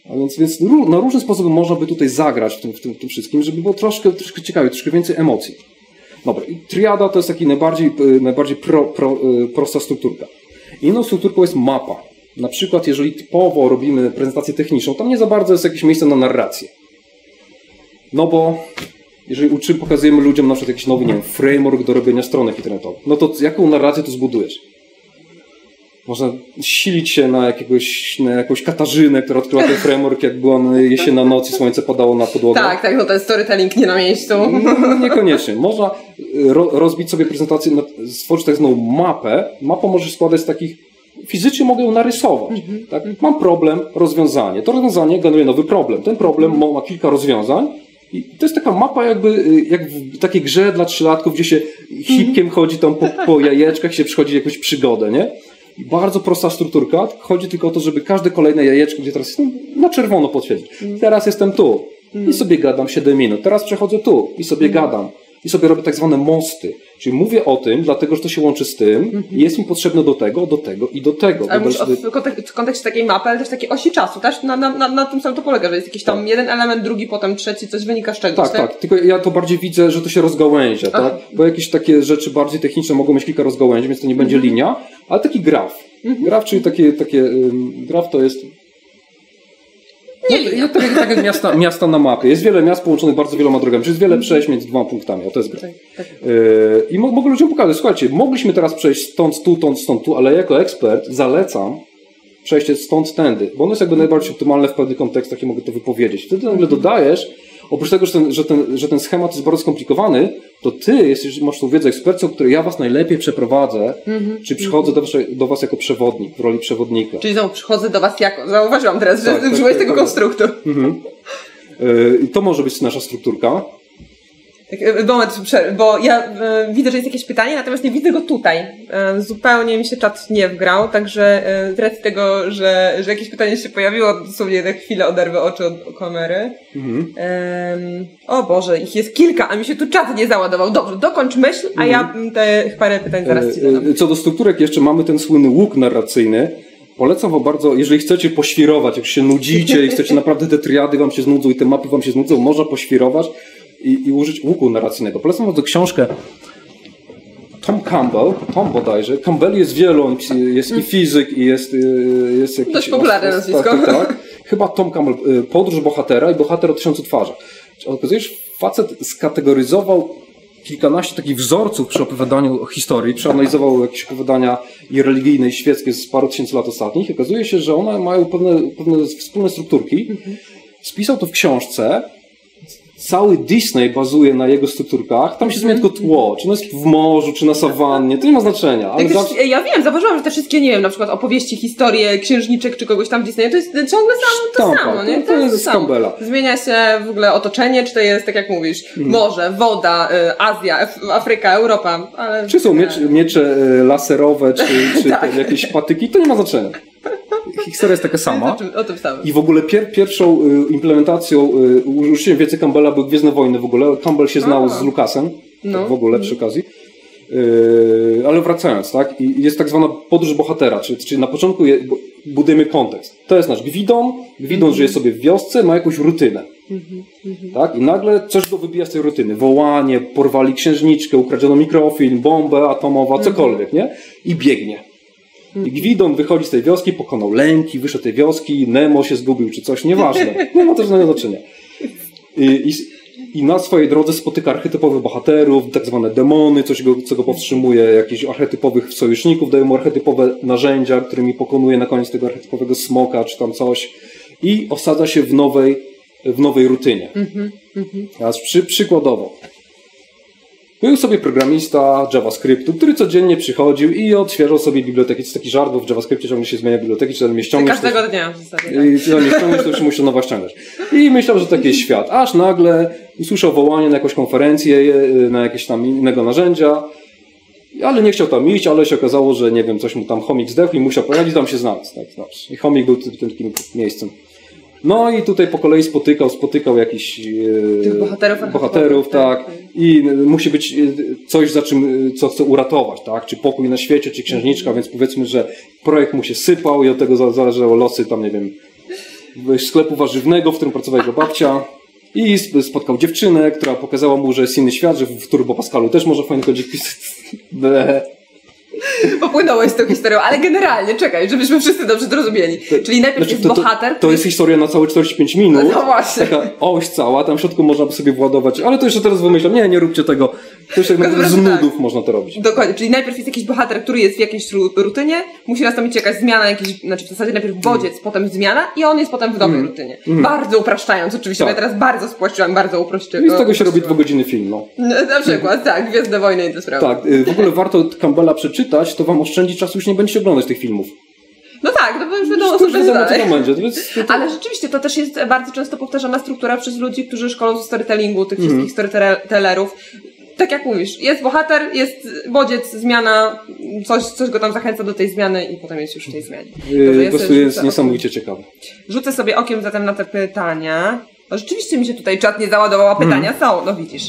A więc, więc na różne sposoby można by tutaj zagrać w tym, w tym, w tym wszystkim, żeby było troszkę, troszkę ciekawie, troszkę więcej emocji. Dobra, i triada to jest taki najbardziej, y, najbardziej pro, pro, y, prosta strukturka. Inną strukturką jest mapa. Na przykład, jeżeli typowo robimy prezentację techniczną, tam nie za bardzo jest jakieś miejsce na narrację. No bo jeżeli uczymy, pokazujemy ludziom na przykład jakiś nowy, nie wiem, framework do robienia stronek internetowych, no to jaką narrację tu zbudujesz? Można silić się na, jakiegoś, na jakąś Katarzynę, która odkryła ten framework, jak była na jesienna noc i słońce padało na podłogę. Tak, tak, no ten storytelling nie na miejscu. No, niekoniecznie. Można y, ro, rozbić sobie prezentację, stworzyć tak zwaną mapę. Mapę możesz składać z takich, fizycznie mogę ją narysować. Tak? Mam problem, rozwiązanie. To rozwiązanie generuje nowy problem. Ten problem ma, ma kilka rozwiązań. I to jest taka mapa jakby, y, jak w takiej grze dla trzylatków, gdzie się hipkiem chodzi tam po, po jajeczkach się przychodzi jakąś przygodę, nie? Bardzo prosta strukturka. Chodzi tylko o to, żeby każde kolejne jajeczko, gdzie teraz jestem, na czerwono potwierdzić. Teraz jestem tu i sobie gadam 7 minut. Teraz przechodzę tu i sobie gadam. I sobie robię tak zwane mosty. Czyli mówię o tym, dlatego że to się łączy z tym i jest mi potrzebne do tego, do tego i do tego. Ale mówisz sobie- w kontek- w kontekście takiej mapy, ale też takiej osi czasu, też na, na, na, na tym samym to polega, że jest jakiś tam jeden element, drugi, potem trzeci, coś wynika z czegoś, Tak, tak. Tylko ja to bardziej widzę, że to się rozgałęzia, tak? Bo jakieś takie rzeczy bardziej techniczne mogą mieć kilka rozgałęzi, więc to nie będzie linia, ale taki graf. Graf, czyli takie, takie graf to jest Nie no, tak, jak- tak jak miasta, miasta na mapie. Jest wiele miast połączonych bardzo wieloma drogami, czyli jest wiele przejść między dwoma punktami, a to jest graf. tak. Yy, I mo- mogę ludziom pokazać, słuchajcie, mogliśmy teraz przejść stąd, tu, stąd, stąd, tu, ale jako ekspert zalecam przejście stąd, tędy, bo ono jest jakby najbardziej optymalne w pewnych kontekstach i mogę to wypowiedzieć. Wtedy nagle dodajesz, oprócz tego, że ten, że ten, że ten schemat jest bardzo skomplikowany, to ty jesteś, masz tą wiedzę ekspercką, której ja was najlepiej przeprowadzę, czy przychodzę do was, do was jako przewodnik, w roli przewodnika. Czyli znowu przychodzę do Was jako, zauważyłam teraz, że Tak, tak, użyłeś tak, tego tak. konstruktu. Mhm. Yy, I to może być nasza strukturka. Tak, e, Moment, bo ja e, widzę, że jest jakieś pytanie, natomiast nie widzę go tutaj. E, zupełnie mi się czat nie wgrał, także z racji tego, że, że jakieś pytanie się pojawiło, dosłownie na chwilę oderwę oczy od kamery. Mhm. Em, o Boże, ich jest kilka, a mi się tu czat nie załadował. Dobrze, dokończ myśl, a ja mm, te parę pytań zaraz ci Mhm. Zadam. Co do strukturek jeszcze mamy ten słynny łuk narracyjny. Polecam wam bardzo, jeżeli chcecie poświrować, jak się nudzicie i chcecie naprawdę te triady wam się znudzą i te mapy wam się znudzą, można poświrować i, i użyć łuku narracyjnego. Polecam bardzo książkę Tom Campbell, Tom bodajże. Campbell jest wielu, jest i fizyk, i jest, y, jest jakiś... Dość popularne tak, nazwisko. Tak, tak. Chyba Tom Campbell, y, Podróż bohatera i bohater o tysiącu twarzach. Okazuje się, facet skategoryzował kilkanaście takich wzorców przy opowiadaniu historii, przeanalizował jakieś opowiadania i religijne, i świeckie z paru tysięcy lat ostatnich. I okazuje się, że one mają pewne, pewne wspólne strukturki. Spisał to w książce. Cały Disney bazuje na jego strukturkach. Tam się zmienia tylko tło. Czy ono jest w morzu, czy na sawannie. To nie ma znaczenia. Ale Tak zawsze... Ja wiem, zauważyłam, że te wszystkie, nie wiem, na przykład opowieści, historie, księżniczek czy kogoś tam w Disneyu, to jest ciągle samo to Sztampa, samo, nie? to- to jest z samo. Zmienia się w ogóle otoczenie, czy to jest, tak jak mówisz, Hmm. morze, woda, y, Azja, Afryka, Europa, ale... Czy są miecze, miecze e, laserowe, czy, czy Tak. jakieś patyki, to nie ma znaczenia. Historia jest taka sama. o tym samym. I w ogóle pier, pierwszą y, implementacją, y, użyciem wiedzy Campbella były Gwiezdne Wojny w ogóle. Campbell się znał A. z Lucasem, No. tak w ogóle przy okazji. Y, ale wracając, tak? I jest tak zwana podróż bohatera, czyli, czyli na początku je, bu- budujemy kontekst. To jest nasz Gwidon. Gwidon żyje sobie w wiosce, ma jakąś rutynę. Tak? I nagle coś go wybija z tej rutyny. Wołanie, porwali księżniczkę, ukradziono mikrofilm, bombę atomowa, cokolwiek, nie? I biegnie. I Gwidon wychodzi z tej wioski, pokonał lęki, wyszedł z tej wioski, Nemo się zgubił czy coś, nieważne. Nie ma to żadnego znaczenia. I, i, I na swojej drodze spotyka archetypowych bohaterów, tak zwane demony, coś go, co go powstrzymuje, jakichś archetypowych sojuszników, dają mu archetypowe narzędzia, którymi pokonuje na koniec tego archetypowego smoka czy tam coś. I osadza się w nowej, w nowej rutynie. Teraz przy, przykładowo. Był sobie programista JavaScriptu, który codziennie przychodził i odświeżał sobie biblioteki. To jest taki żart, bo w JavaScriptie ciągle się zmienia biblioteki, czy tam ściągniesz, to- Każdego dnia w zasadzie. Tak. i ty tam je ściągniesz, to już musi nowa ściągać. I myślał, że taki jest świat. Aż nagle usłyszał wołanie na jakąś konferencję, y, na jakieś tam innego narzędzia, ale nie chciał tam iść, ale się okazało, że nie wiem, coś mu tam chomik zdechł i musiał pojechać i tam się znalazł. Tak, dobrze. I chomik był tym takim miejscem. No i tutaj po kolei spotykał, spotykał jakichś e, Tych bohaterów bohaterów, tak. tak. I musi być e, coś, za czym, e, co chce uratować, tak? Czy pokój na świecie, czy księżniczka, więc powiedzmy, że projekt mu się sypał i od tego za- zależało losy tam, nie wiem, sklepu warzywnego, w którym pracowała jego babcia. I sp- spotkał dziewczynę, która pokazała mu, że jest inny świat, że w Turbo Pascalu też może pisać. Ble. Popłynąłeś z tą historią, ale generalnie, czekaj, żebyśmy wszyscy dobrze zrozumieli. Czyli najpierw Znaczy, jest to, to, bohater, to który jest historia na całe 45 minut. No właśnie. Taka oś cała, tam w środku można by sobie władować, ale to jeszcze teraz wymyślam, nie, nie róbcie tego. To już tak naprawdę z prostu tak. nudów można to robić. Dokładnie, czyli najpierw jest jakiś bohater, który jest w jakiejś ru- rutynie, musi nastąpić jakaś zmiana, jakiś, znaczy w zasadzie najpierw bodziec, potem zmiana i on jest potem w nowej rutynie. Bardzo upraszczając oczywiście, Tak. ja teraz bardzo spłaszczyłam, bardzo uprościłam. I z tego się robi dwugodzinny film, no. Na przykład, tak, Gwiezdne Wojny i te sprawy. Tak, y, w ogóle warto Campbella przeczytać, to wam oszczędzi czasu, już nie będziecie oglądać tych filmów. No tak, no bo już wiadomo, To już będzie dalej. tam będzie. To jest, to, Ale rzeczywiście to też jest bardzo często powtarzana struktura przez ludzi, którzy szkolą ze storytellingu, tych Mhm. wszystkich storytellerów. Tak jak mówisz, jest bohater, jest bodziec, zmiana, coś, coś go tam zachęca do tej zmiany i potem jest już w tej zmianie. Y, sobie prostu jest niesamowicie ciekawe. Rzucę sobie okiem zatem na te pytania. No, rzeczywiście mi się tutaj czat nie załadował, a pytania Mhm. są, no widzisz.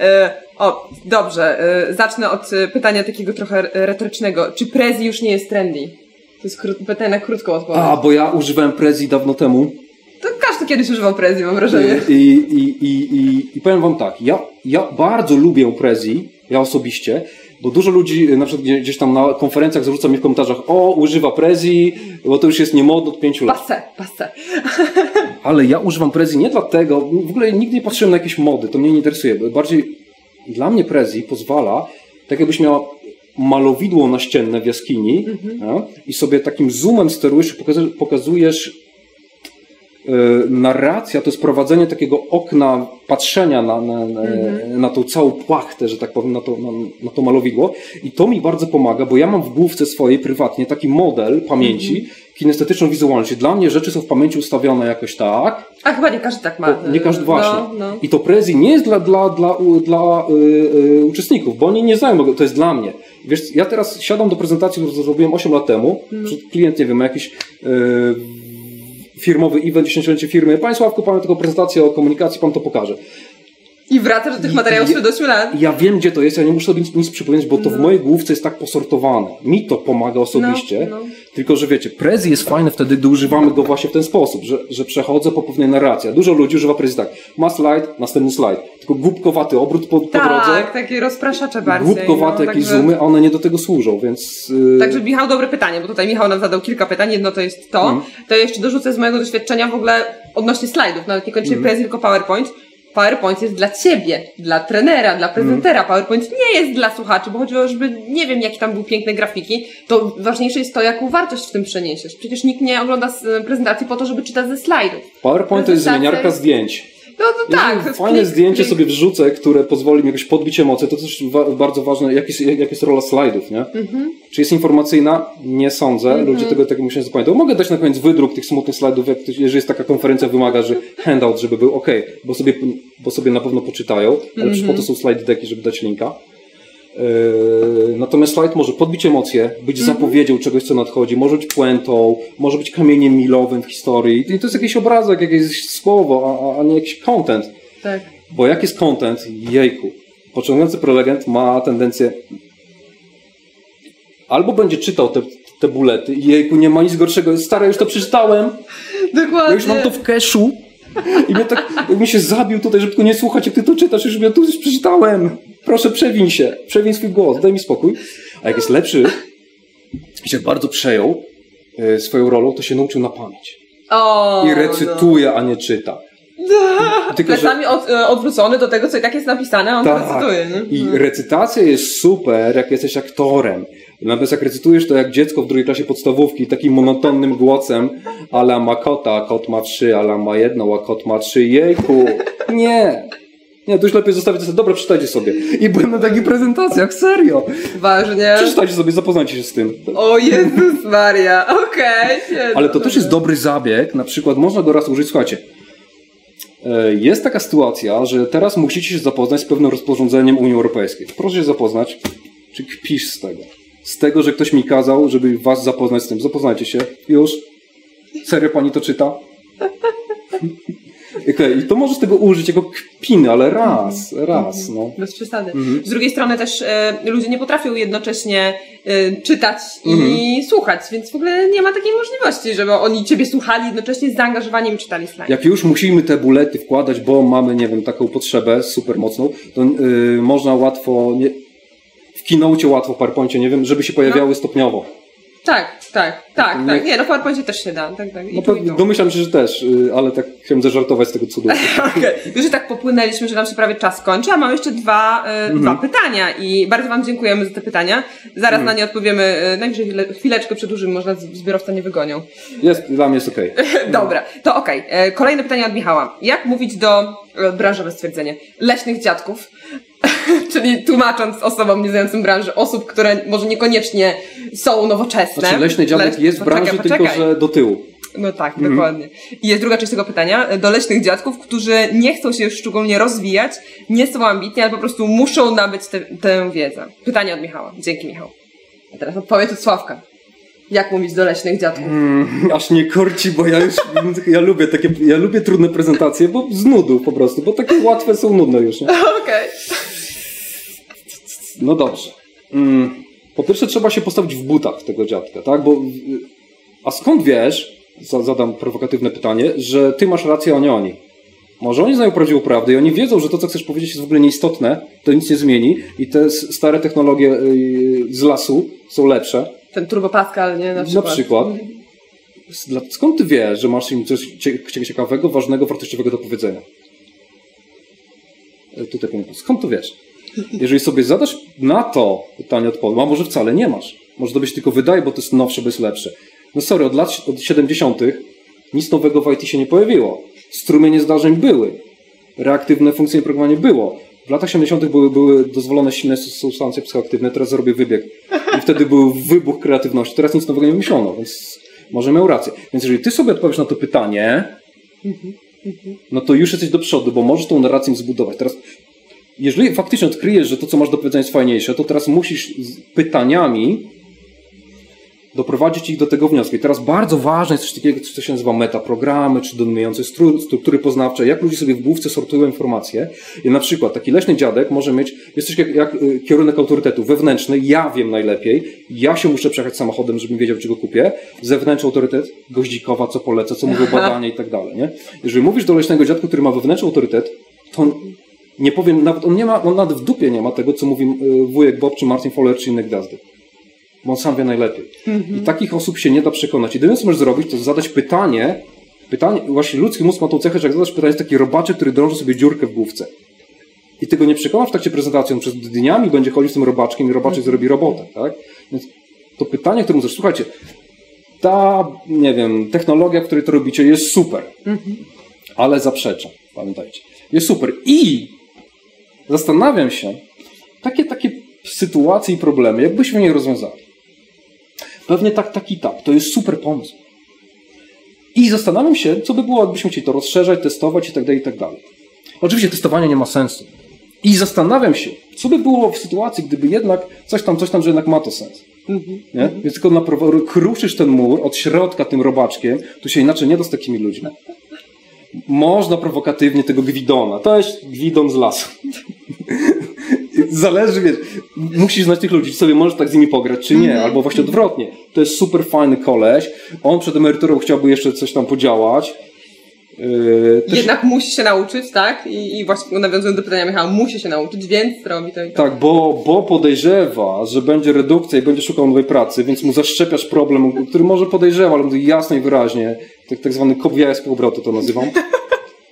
E, o, dobrze, e, zacznę od e, pytania takiego trochę retorycznego. Czy Prezi już nie jest trendy? To jest kró- pytanie na krótką odpowiedź. A, bo ja używałem Prezi dawno temu. To każdy kiedyś używał Prezi, mam wrażenie. I, i, i, i, I powiem wam tak, ja, ja bardzo lubię Prezi, ja osobiście, bo dużo ludzi na przykład gdzie- gdzieś tam na konferencjach zarzuca mi w komentarzach, o, używa Prezi, bo to już jest niemodne od pięciu lat. Passe, passe. Ale ja używam Prezi nie dlatego, w ogóle nigdy nie patrzyłem na jakieś mody, to mnie nie interesuje, bardziej dla mnie Prezi pozwala, tak jakbyś miała malowidło naścienne w jaskini Mhm. no, i sobie takim zoomem sterujesz i pokazujesz, pokazujesz narracja to jest prowadzenie takiego okna patrzenia na, na, mhm. na tą całą płachtę, że tak powiem, na to, na, na, to malowidło. I to mi bardzo pomaga, bo ja mam w główce swojej prywatnie taki model pamięci, mhm kinestetyczną wizualność. Dla mnie rzeczy są w pamięci ustawione jakoś tak. A chyba nie każdy tak ma. nie każdy właśnie. No, no. I to prezji nie jest dla, dla, dla, dla yy, uczestników, bo oni nie znają, to jest dla mnie. Wiesz, ja teraz siadam do prezentacji, którą zrobiłem 8 lat temu. Hmm. Klient, nie wiem, ma jakiś yy, firmowy event, 10 firmy. Panie Sławku, pamiętam taką prezentację o komunikacji, pan to pokaże. I wracasz do tych materiałów sprzed 8 lat. Ja wiem, gdzie to jest, ja nie muszę sobie nic, nic przypomnieć, bo to no. w mojej główce jest tak posortowane. Mi to pomaga osobiście. No, no. Tylko, że wiecie, Prezi jest fajne wtedy, gdy używamy go właśnie w ten sposób, że, że przechodzę po pewnej narracji. Dużo ludzi używa Prezi tak, ma slajd, następny slajd. Tylko głupkowaty obrót po, po tak, drodze. Tak, takie rozpraszacze bardziej. Głupkowate no, jakieś także... zoomy, a one nie do tego służą, więc... Yy... Także Michał, dobre pytanie, bo tutaj Michał nam zadał kilka pytań. Jedno to jest to. Mm. To jeszcze dorzucę z mojego doświadczenia w ogóle odnośnie slajdów, nawet niekoniecznie mm. Prezi, tylko PowerPoint PowerPoint jest dla ciebie, dla trenera, dla prezentera. Mm. PowerPoint nie jest dla słuchaczy, bo chodziło, żeby nie wiem, jakie tam były piękne grafiki. To ważniejsze jest to, jaką wartość w tym przeniesiesz. Przecież nikt nie ogląda prezentacji po to, żeby czytać ze slajdów. PowerPoint to jest zmieniarka zdjęć. No to tak. Fajne klik, zdjęcie klik. sobie wrzucę, które pozwoli mi jakoś podbić emocje. To też wa bardzo ważne, jak jest, jak jest rola slajdów, nie? Mhm. Czy jest informacyjna? Nie sądzę. Mhm. Ludzie tego tak muszą zapamiętać. Mogę dać na koniec wydruk tych smutnych slajdów, jak, jeżeli jest taka konferencja, wymaga, że handout, żeby był ok, bo sobie, bo sobie na pewno poczytają, ale mhm. po to są slide deki, żeby dać linka. Yy, natomiast slajd może podbić emocje, być mm -hmm. zapowiedzią czegoś, co nadchodzi, może być puentą, może być kamieniem milowym w historii. I to jest jakiś obrazek, jakieś słowo, a, a nie jakiś content. Tak. Bo jak jest content, jejku, pociągający prelegent ma tendencję albo będzie czytał te, te bulety i jejku, nie ma nic gorszego, stary, już to przeczytałem. Dokładnie. Ja już mam to w keszu. I mnie tak, mi się zabił tutaj, żeby tylko nie słuchać, jak ty to czytasz, już ja tu już przeczytałem proszę przewiń się, przewiń swój głos, daj mi spokój. A jak jest lepszy i się bardzo przejął e, swoją rolą, to się nauczył na pamięć. I recytuje, no. a nie czyta. Tylko, Plecami że... od, e, odwrócony do tego, co tak jest napisane, a on tak. recytuje. Nie? I no. recytacja jest super, jak jesteś aktorem. Natomiast jak recytujesz to jak dziecko w drugiej klasie podstawówki, takim monotonnym głosem, ala ma kota, a kot ma trzy, ala ma jedno, a kot ma trzy, jejku. Nie. Nie, to już lepiej zostawić sobie. Dobra, przeczytajcie sobie. I byłem na takich prezentacjach, serio. Ważnie. Przeczytajcie sobie, zapoznajcie się z tym. O Jezus Maria, okej. Okay, Ale to też jest dobry zabieg, na przykład można go raz użyć, słuchajcie. E, jest taka sytuacja, że teraz musicie się zapoznać z pewnym rozporządzeniem Unii Europejskiej. Proszę się zapoznać, czy kpisz z tego. Z tego, że ktoś mi kazał, żeby was zapoznać z tym. Zapoznajcie się. Już. Serio pani to czyta? Okay, I to możesz tego użyć jako kpiny, ale raz, -hmm. raz. No. Bez przesady. -hmm. Z drugiej strony też e, ludzie nie potrafią jednocześnie e, czytać i słuchać, więc w ogóle nie ma takiej możliwości, żeby oni ciebie słuchali jednocześnie z zaangażowaniem czytali slajd. Jak już musimy te bulety wkładać, bo mamy, nie wiem, taką potrzebę super mocną, to y, można łatwo, nie, w keynote łatwo, w PowerPoincie, nie wiem, żeby się pojawiały no. stopniowo. Tak, tak, tak, tak. Nie, no w PowerPoincie też się da. Tak, tak. I no, tu, i domyślam się, że też, y, ale tak chciałem zażartować z tego cudu. okay. Już tak popłynęliśmy, że nam się prawie czas kończy, a mam jeszcze dwa, mm -hmm. dwa pytania i bardzo Wam dziękujemy za te pytania. Zaraz mm. na nie odpowiemy, y, najwyżej chwileczkę przedłużymy, można zbiorowca nie wygonią. Jest, dla mnie jest okej. Okay. Dobra, to okej. Okay. Kolejne pytanie od Michała. Jak mówić do, branżowe stwierdzenie, leśnych dziadków, czyli tłumacząc osobom nieznającym branży, osób, które może niekoniecznie są nowoczesne. Znaczy leśny dziadek jest w branży, poczekaj. tylko że do tyłu. No tak, mhm. dokładnie. I jest druga część tego pytania do leśnych dziadków, którzy nie chcą się już szczególnie rozwijać, nie są ambitni, ale po prostu muszą nabyć tę wiedzę. Pytanie od Michała. Dzięki Michał. A teraz odpowiedź od Sławka. Jak mówić do leśnych dziadków? Mm, aż nie korci, bo ja już ja lubię takie, ja lubię trudne prezentacje, bo z nudów po prostu, bo takie łatwe są nudne już. Okej. Okay. No dobrze. Mm, po pierwsze trzeba się postawić w butach tego dziadka, tak? Bo, a skąd wiesz, zadam prowokatywne pytanie, że ty masz rację, a nie oni? Może oni znają prawdziwą prawdę i oni wiedzą, że to, co chcesz powiedzieć, jest w ogóle nieistotne, to nic nie zmieni i te stare technologie y, z lasu są lepsze. Ten Turbo Pascal, nie? Na przykład. Na przykład. Skąd ty wiesz, że masz im coś ciekawego, ważnego, wartościowego do powiedzenia? E, tutaj punkt. Skąd to wiesz? Jeżeli sobie zadasz na to pytanie odpowiedź, a może wcale nie masz. Może to być tylko wydaje, bo to jest nowsze, bo jest lepsze. No sorry, od lat od 70. Nic nowego w IT się nie pojawiło. Strumienie zdarzeń były. Reaktywne funkcje programowania było. W latach 70. Były, były dozwolone silne substancje psychoaktywne, teraz zrobię wybieg. I wtedy był wybuch kreatywności. Teraz nic nowego nie wymyślono, więc może miał rację. Więc jeżeli ty sobie odpowiesz na to pytanie, no to już jesteś do przodu, bo możesz tą narrację zbudować. Teraz, jeżeli faktycznie odkryjesz, że to, co masz do powiedzenia jest fajniejsze, to teraz musisz z pytaniami doprowadzić ich do tego wniosku. I teraz bardzo ważne jest coś takiego, co się nazywa metaprogramy, czy dominujące stru, struktury poznawcze, jak ludzie sobie w główce sortują informacje. I na przykład taki leśny dziadek może mieć, jest coś jak, jak y, kierunek autorytetu wewnętrzny, ja wiem najlepiej, ja się muszę przejechać samochodem, żebym wiedział, czego kupię. Zewnętrzny autorytet, goździkowa, co polecę, co mówią badania i tak dalej. Nie? Jeżeli mówisz do leśnego dziadka, który ma wewnętrzny autorytet, to nie powiem, nawet on nie ma, on nawet w dupie nie ma tego, co mówi y, wujek Bob, czy Martin Fowler, czy inne gwiazdy bo on sam wie najlepiej. I takich osób się nie da przekonać. Jedyne, co możesz zrobić, to zadać pytanie, pytanie, właśnie ludzki mózg ma tą cechę, że jak zadasz pytanie, jest taki robaczek, który drąży sobie dziurkę w główce. I tego nie przekonasz w trakcie prezentacji, on przez dniami będzie chodzić z tym robaczkiem i robaczek zrobi robotę, tak? Więc to pytanie, które możesz, słuchajcie, ta, nie wiem, technologia, w której to robicie jest super, ale zaprzeczam, pamiętajcie. Jest super. I zastanawiam się, takie, takie sytuacje i problemy, jakbyśmy je rozwiązali. Pewnie tak, tak i tak. To jest super pomysł. I zastanawiam się, co by było, jakbyśmy chcieli to rozszerzać, testować i tak dalej, i tak dalej. Oczywiście testowanie nie ma sensu. I zastanawiam się, co by było w sytuacji, gdyby jednak coś tam, coś tam, że jednak ma to sens. Nie? Więc tylko napraw- kruszysz ten mur od środka tym robaczkiem, tu się inaczej nie da z takimi ludźmi. Można prowokatywnie tego gwidona. To jest gwidon z lasu. Zależy, wiesz, musisz znać tych ludzi, czy sobie możesz tak z nimi pograć, czy nie, albo właśnie odwrotnie. To jest super fajny koleś, on przed emeryturą chciałby jeszcze coś tam podziałać. Yy, też- Jednak musi się nauczyć, tak? I, i właśnie nawiązując do pytania Michała, musi się nauczyć, więc robi to i to. Tak, bo, bo podejrzewa, że będzie redukcja i będzie szukał nowej pracy, więc mu zaszczepiasz problem, który może podejrzewa, ale jasno i wyraźnie, tak, tak zwany kop jaja z powrotu to nazywam.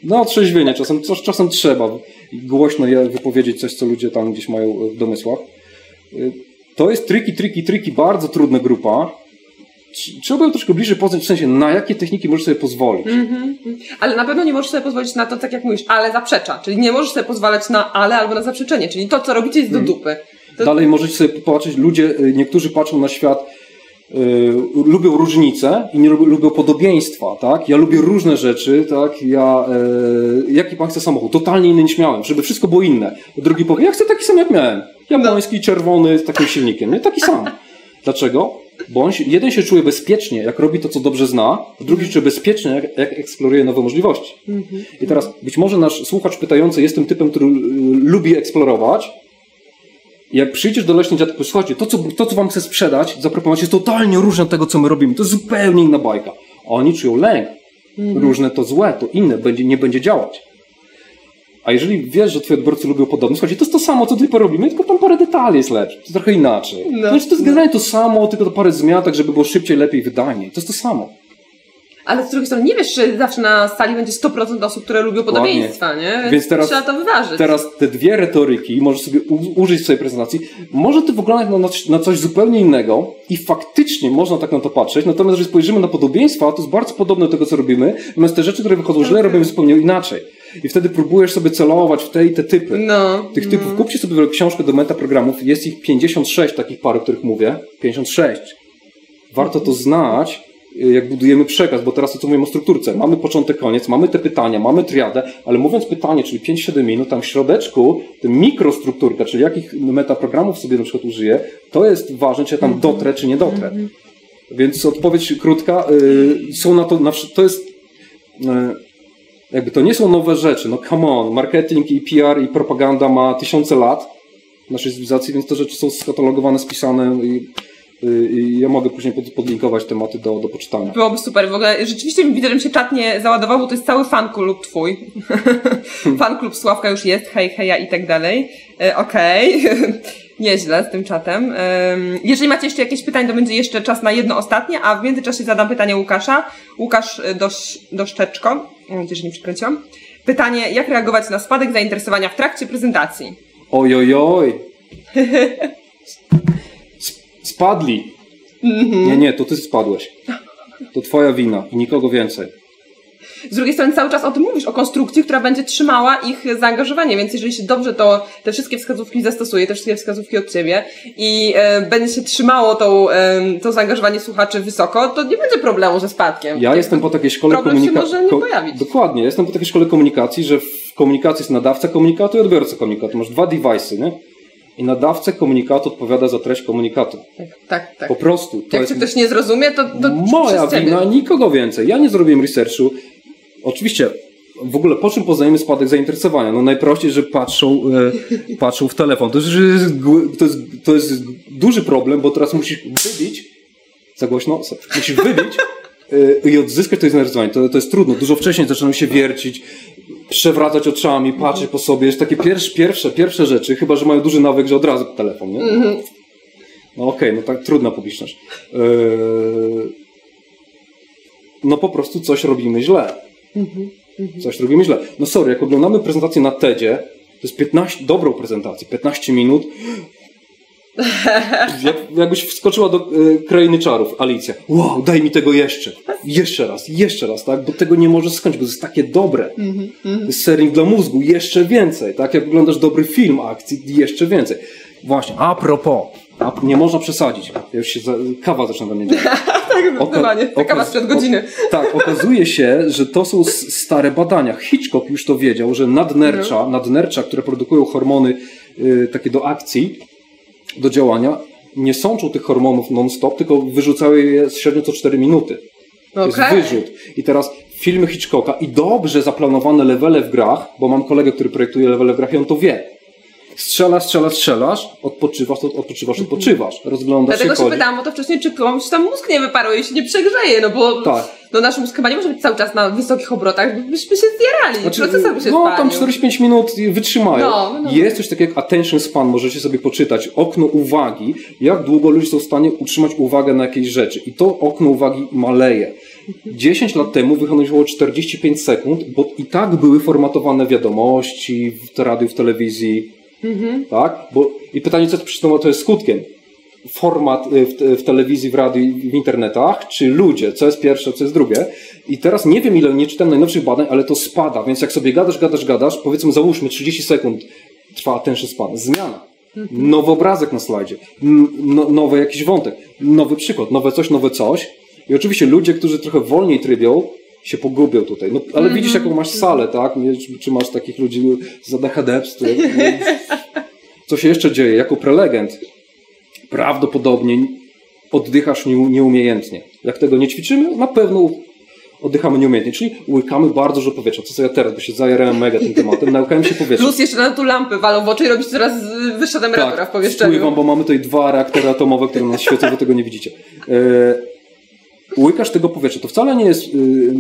No, trzeźwienie, czasem, czasem trzeba głośno je wypowiedzieć coś, co ludzie tam gdzieś mają w domysłach. Y, To jest triki, triki, triki, bardzo trudna grupa. Tr- Trzeba ją troszkę bliżej poznać, w sensie, na jakie techniki możesz sobie pozwolić. Mhm. Ale na pewno nie możesz sobie pozwolić na to, tak jak mówisz, ale zaprzecza. Czyli nie możesz sobie pozwalać na ale albo na zaprzeczenie. Czyli to, co robicie, jest do dupy. To... Dalej możecie sobie popatrzeć, ludzie, y, niektórzy patrzą na świat, lubią różnice i nie lubią, lubią podobieństwa, tak? Ja lubię różne rzeczy, tak? Ja, y, jaki pan chce samochód? Totalnie inny niż miałem, żeby wszystko było inne. Drugi powie, ja chcę taki sam jak miałem. Japoński, czerwony, z takim silnikiem. Nie taki sam. Dlaczego? Bo on jeden się czuje bezpiecznie, jak robi to, co dobrze zna, drugi się czuje bezpiecznie, jak, jak eksploruje nowe możliwości. I teraz być może nasz słuchacz pytający jest tym typem, który y, lubi eksplorować, jak przyjdziesz do leśnej dziadka, słuchajcie, to co, to co wam chcę sprzedać, zaproponować jest totalnie różne od tego, co my robimy. To jest zupełnie inna bajka. A oni czują lęk. Różne to złe, to inne, będzie, nie będzie działać. A jeżeli wiesz, że twoi odbiorcy lubią podobne, słuchajcie, to jest to samo, co tutaj robimy, tylko tam parę detali jest lepsze. To jest trochę inaczej. No. Znaczy, to jest generalnie to samo, tylko to parę zmian, tak żeby było szybciej, lepiej, wydajniej. To jest to samo. Ale z drugiej strony nie wiesz, że zawsze na sali będzie 100% osób, które lubią podobieństwa, nie? Więc, Więc teraz- trzeba to wyważyć. Teraz te dwie retoryki możesz sobie użyć w swojej prezentacji. Może to wyglądać na, na, coś zupełnie innego i faktycznie można tak na to patrzeć, natomiast jeżeli spojrzymy na podobieństwa, to jest bardzo podobne do tego, co robimy, natomiast te rzeczy, które wychodzą źle, robimy zupełnie inaczej. I wtedy próbujesz sobie celować w te i te typy. No. Tych typów, kupcie sobie książkę do metaprogramów, jest ich 56 takich par, o których mówię. 56. Warto to znać, jak budujemy przekaz, bo teraz to co mówimy o strukturce. Mamy początek, koniec, mamy te pytania, mamy triadę, ale mówiąc pytanie, czyli 5-7 minut, tam w środeczku, tę mikrostrukturkę, czyli jakich metaprogramów sobie na przykład użyję, to jest ważne, czy ja tam dotrę, czy nie dotrę. Więc odpowiedź krótka, y, są na to, na, to jest, y, jakby to nie są nowe rzeczy, no come on, marketing i PR i propaganda ma tysiące lat w naszej cywilizacji, więc te rzeczy są skatalogowane, spisane i, i ja mogę później pod, podlinkować tematy do, do poczytania. Byłoby super. W ogóle rzeczywiście widzę, że mi się czat nie załadował, bo to jest cały fanklub twój. fanklub Sławka już jest, hej, heja i tak dalej. E, Okej. Nieźle z tym czatem. Em, Jeżeli macie jeszcze jakieś pytania, to będzie jeszcze czas na jedno ostatnie, a w międzyczasie zadam pytanie Łukasza. Łukasz e, Dosz, Doszczeczko. Mam nadzieję, że nie przekręciłam. Pytanie, jak reagować na spadek zainteresowania w trakcie prezentacji? Oj, Spadli. Nie, nie, to ty spadłeś. To twoja wina i nikogo więcej. z drugiej strony cały czas o tym mówisz, o konstrukcji, która będzie trzymała ich zaangażowanie, więc jeżeli się dobrze to, te wszystkie wskazówki zastosuje, te wszystkie wskazówki od ciebie i e, będzie się trzymało tą, e, to zaangażowanie słuchaczy wysoko, to nie będzie problemu ze spadkiem. Ja jestem po takiej szkole komunikacji. Może nie pojawić. Dokładnie, jestem po takiej szkole komunikacji, że w komunikacji jest nadawca komunikatu i odbiorca komunikatu. Masz dwa device'y, nie? I nadawca komunikatu odpowiada za treść komunikatu. Tak, tak. tak. Po prostu. To Jak jest... ktoś nie zrozumie, to, to Moja wina, nikogo więcej. Ja nie zrobiłem researchu. Oczywiście, w ogóle po czym poznajemy spadek zainteresowania? No najprościej, że patrzą, e, patrzą w telefon. To jest, to, jest, to jest duży problem, bo teraz musisz wybić, za głośno, musisz wybić e, i odzyskać to zainteresowanie. To, to jest trudno. Dużo wcześniej zaczynają się wiercić, przewracać oczami, patrzeć po sobie. Jest takie pierwsze, pierwsze, pierwsze rzeczy, chyba że mają duży nawyk, że od razu telefon, nie? Mhm. No okej, okay, no tak trudna publiczność. Yy... No po prostu coś robimy źle. Mhm. Coś robimy źle. No sorry, jak oglądamy prezentację na TEDzie, to jest 15, dobrą prezentację, 15 minut, jak, jakbyś wskoczyła do y, krainy czarów, Alicja. Wow, daj mi tego jeszcze. Jeszcze raz, jeszcze raz, tak? Bo tego nie możesz skończyć, bo to jest takie dobre. Mm -hmm. Jest sering dla mózgu, jeszcze więcej. Tak jak oglądasz dobry film akcji, jeszcze więcej. Właśnie, a propos, a, nie można przesadzić. Ja już się za, kawa zaczyna do mnie tak, zdecydowanie. Kawa sprzed godziny. O, tak, okazuje się, że to są stare badania. Hitchcock już to wiedział, że nadnercza, no. nadnercza które produkują hormony y, takie do akcji, do działania, nie sączą tych hormonów non-stop, tylko wyrzucały je średnio co 4 minuty. To okay. jest wyrzut. I teraz filmy Hitchcocka i dobrze zaplanowane levele w grach, bo mam kolegę, który projektuje levele w grach i on to wie. Strzelasz, strzelasz, strzelasz, odpoczywasz, odpoczywasz, odpoczywasz, rozglądasz Dlatego się, się pytałam o to wcześniej, czy komuś tam mózg nie wyparuje i się nie przegrzeje, no bo tak. no nasz mózg chyba nie może być cały czas na wysokich obrotach, byśmy się zjarali, znaczy, procesor by się No, spalił. tam 45 minut wytrzymają. No, no. Jest coś takiego jak attention span, możecie sobie poczytać, okno uwagi, jak długo ludzie są w stanie utrzymać uwagę na jakiejś rzeczy. I to okno uwagi maleje. 10 lat temu wynosiło 45 sekund, bo i tak były formatowane wiadomości w radiu, w telewizji, Mhm. Tak? Bo, I pytanie, co to, to jest skutkiem? Format y, w, w, telewizji, w radiu i w internetach, czy ludzie, co jest pierwsze, co jest drugie. I teraz nie wiem, ile, nie czytam najnowszych badań, ale to spada, więc jak sobie gadasz, gadasz, gadasz, powiedzmy, załóżmy 30 sekund trwa tenże spadek. Zmiana. Mhm. Nowy obrazek na slajdzie, no, nowy jakiś wątek, nowy przykład, nowe coś, nowe coś. I oczywiście ludzie, którzy trochę wolniej trybią, się pogubią tutaj. No, ale mm -hmm. widzisz, jaką masz salę, tak? Nie, czy, czy, masz takich ludzi z ADHD? Co się jeszcze dzieje? Jako prelegent prawdopodobnie oddychasz nieumiejętnie. Jak tego nie ćwiczymy, na pewno oddychamy nieumiejętnie, czyli łykamy bardzo dużo powietrza. Co sobie teraz, bo się zajarałem mega tym tematem, naukałem się powietrza. Plus jeszcze na tu lampy walą w oczy i robisz coraz wyższa temperatura tak, w pomieszczeniu. wam, bo mamy tutaj dwa reaktory atomowe, które nas świecą, wy tego nie widzicie. E, łykasz tego powietrza. To wcale nie jest yy,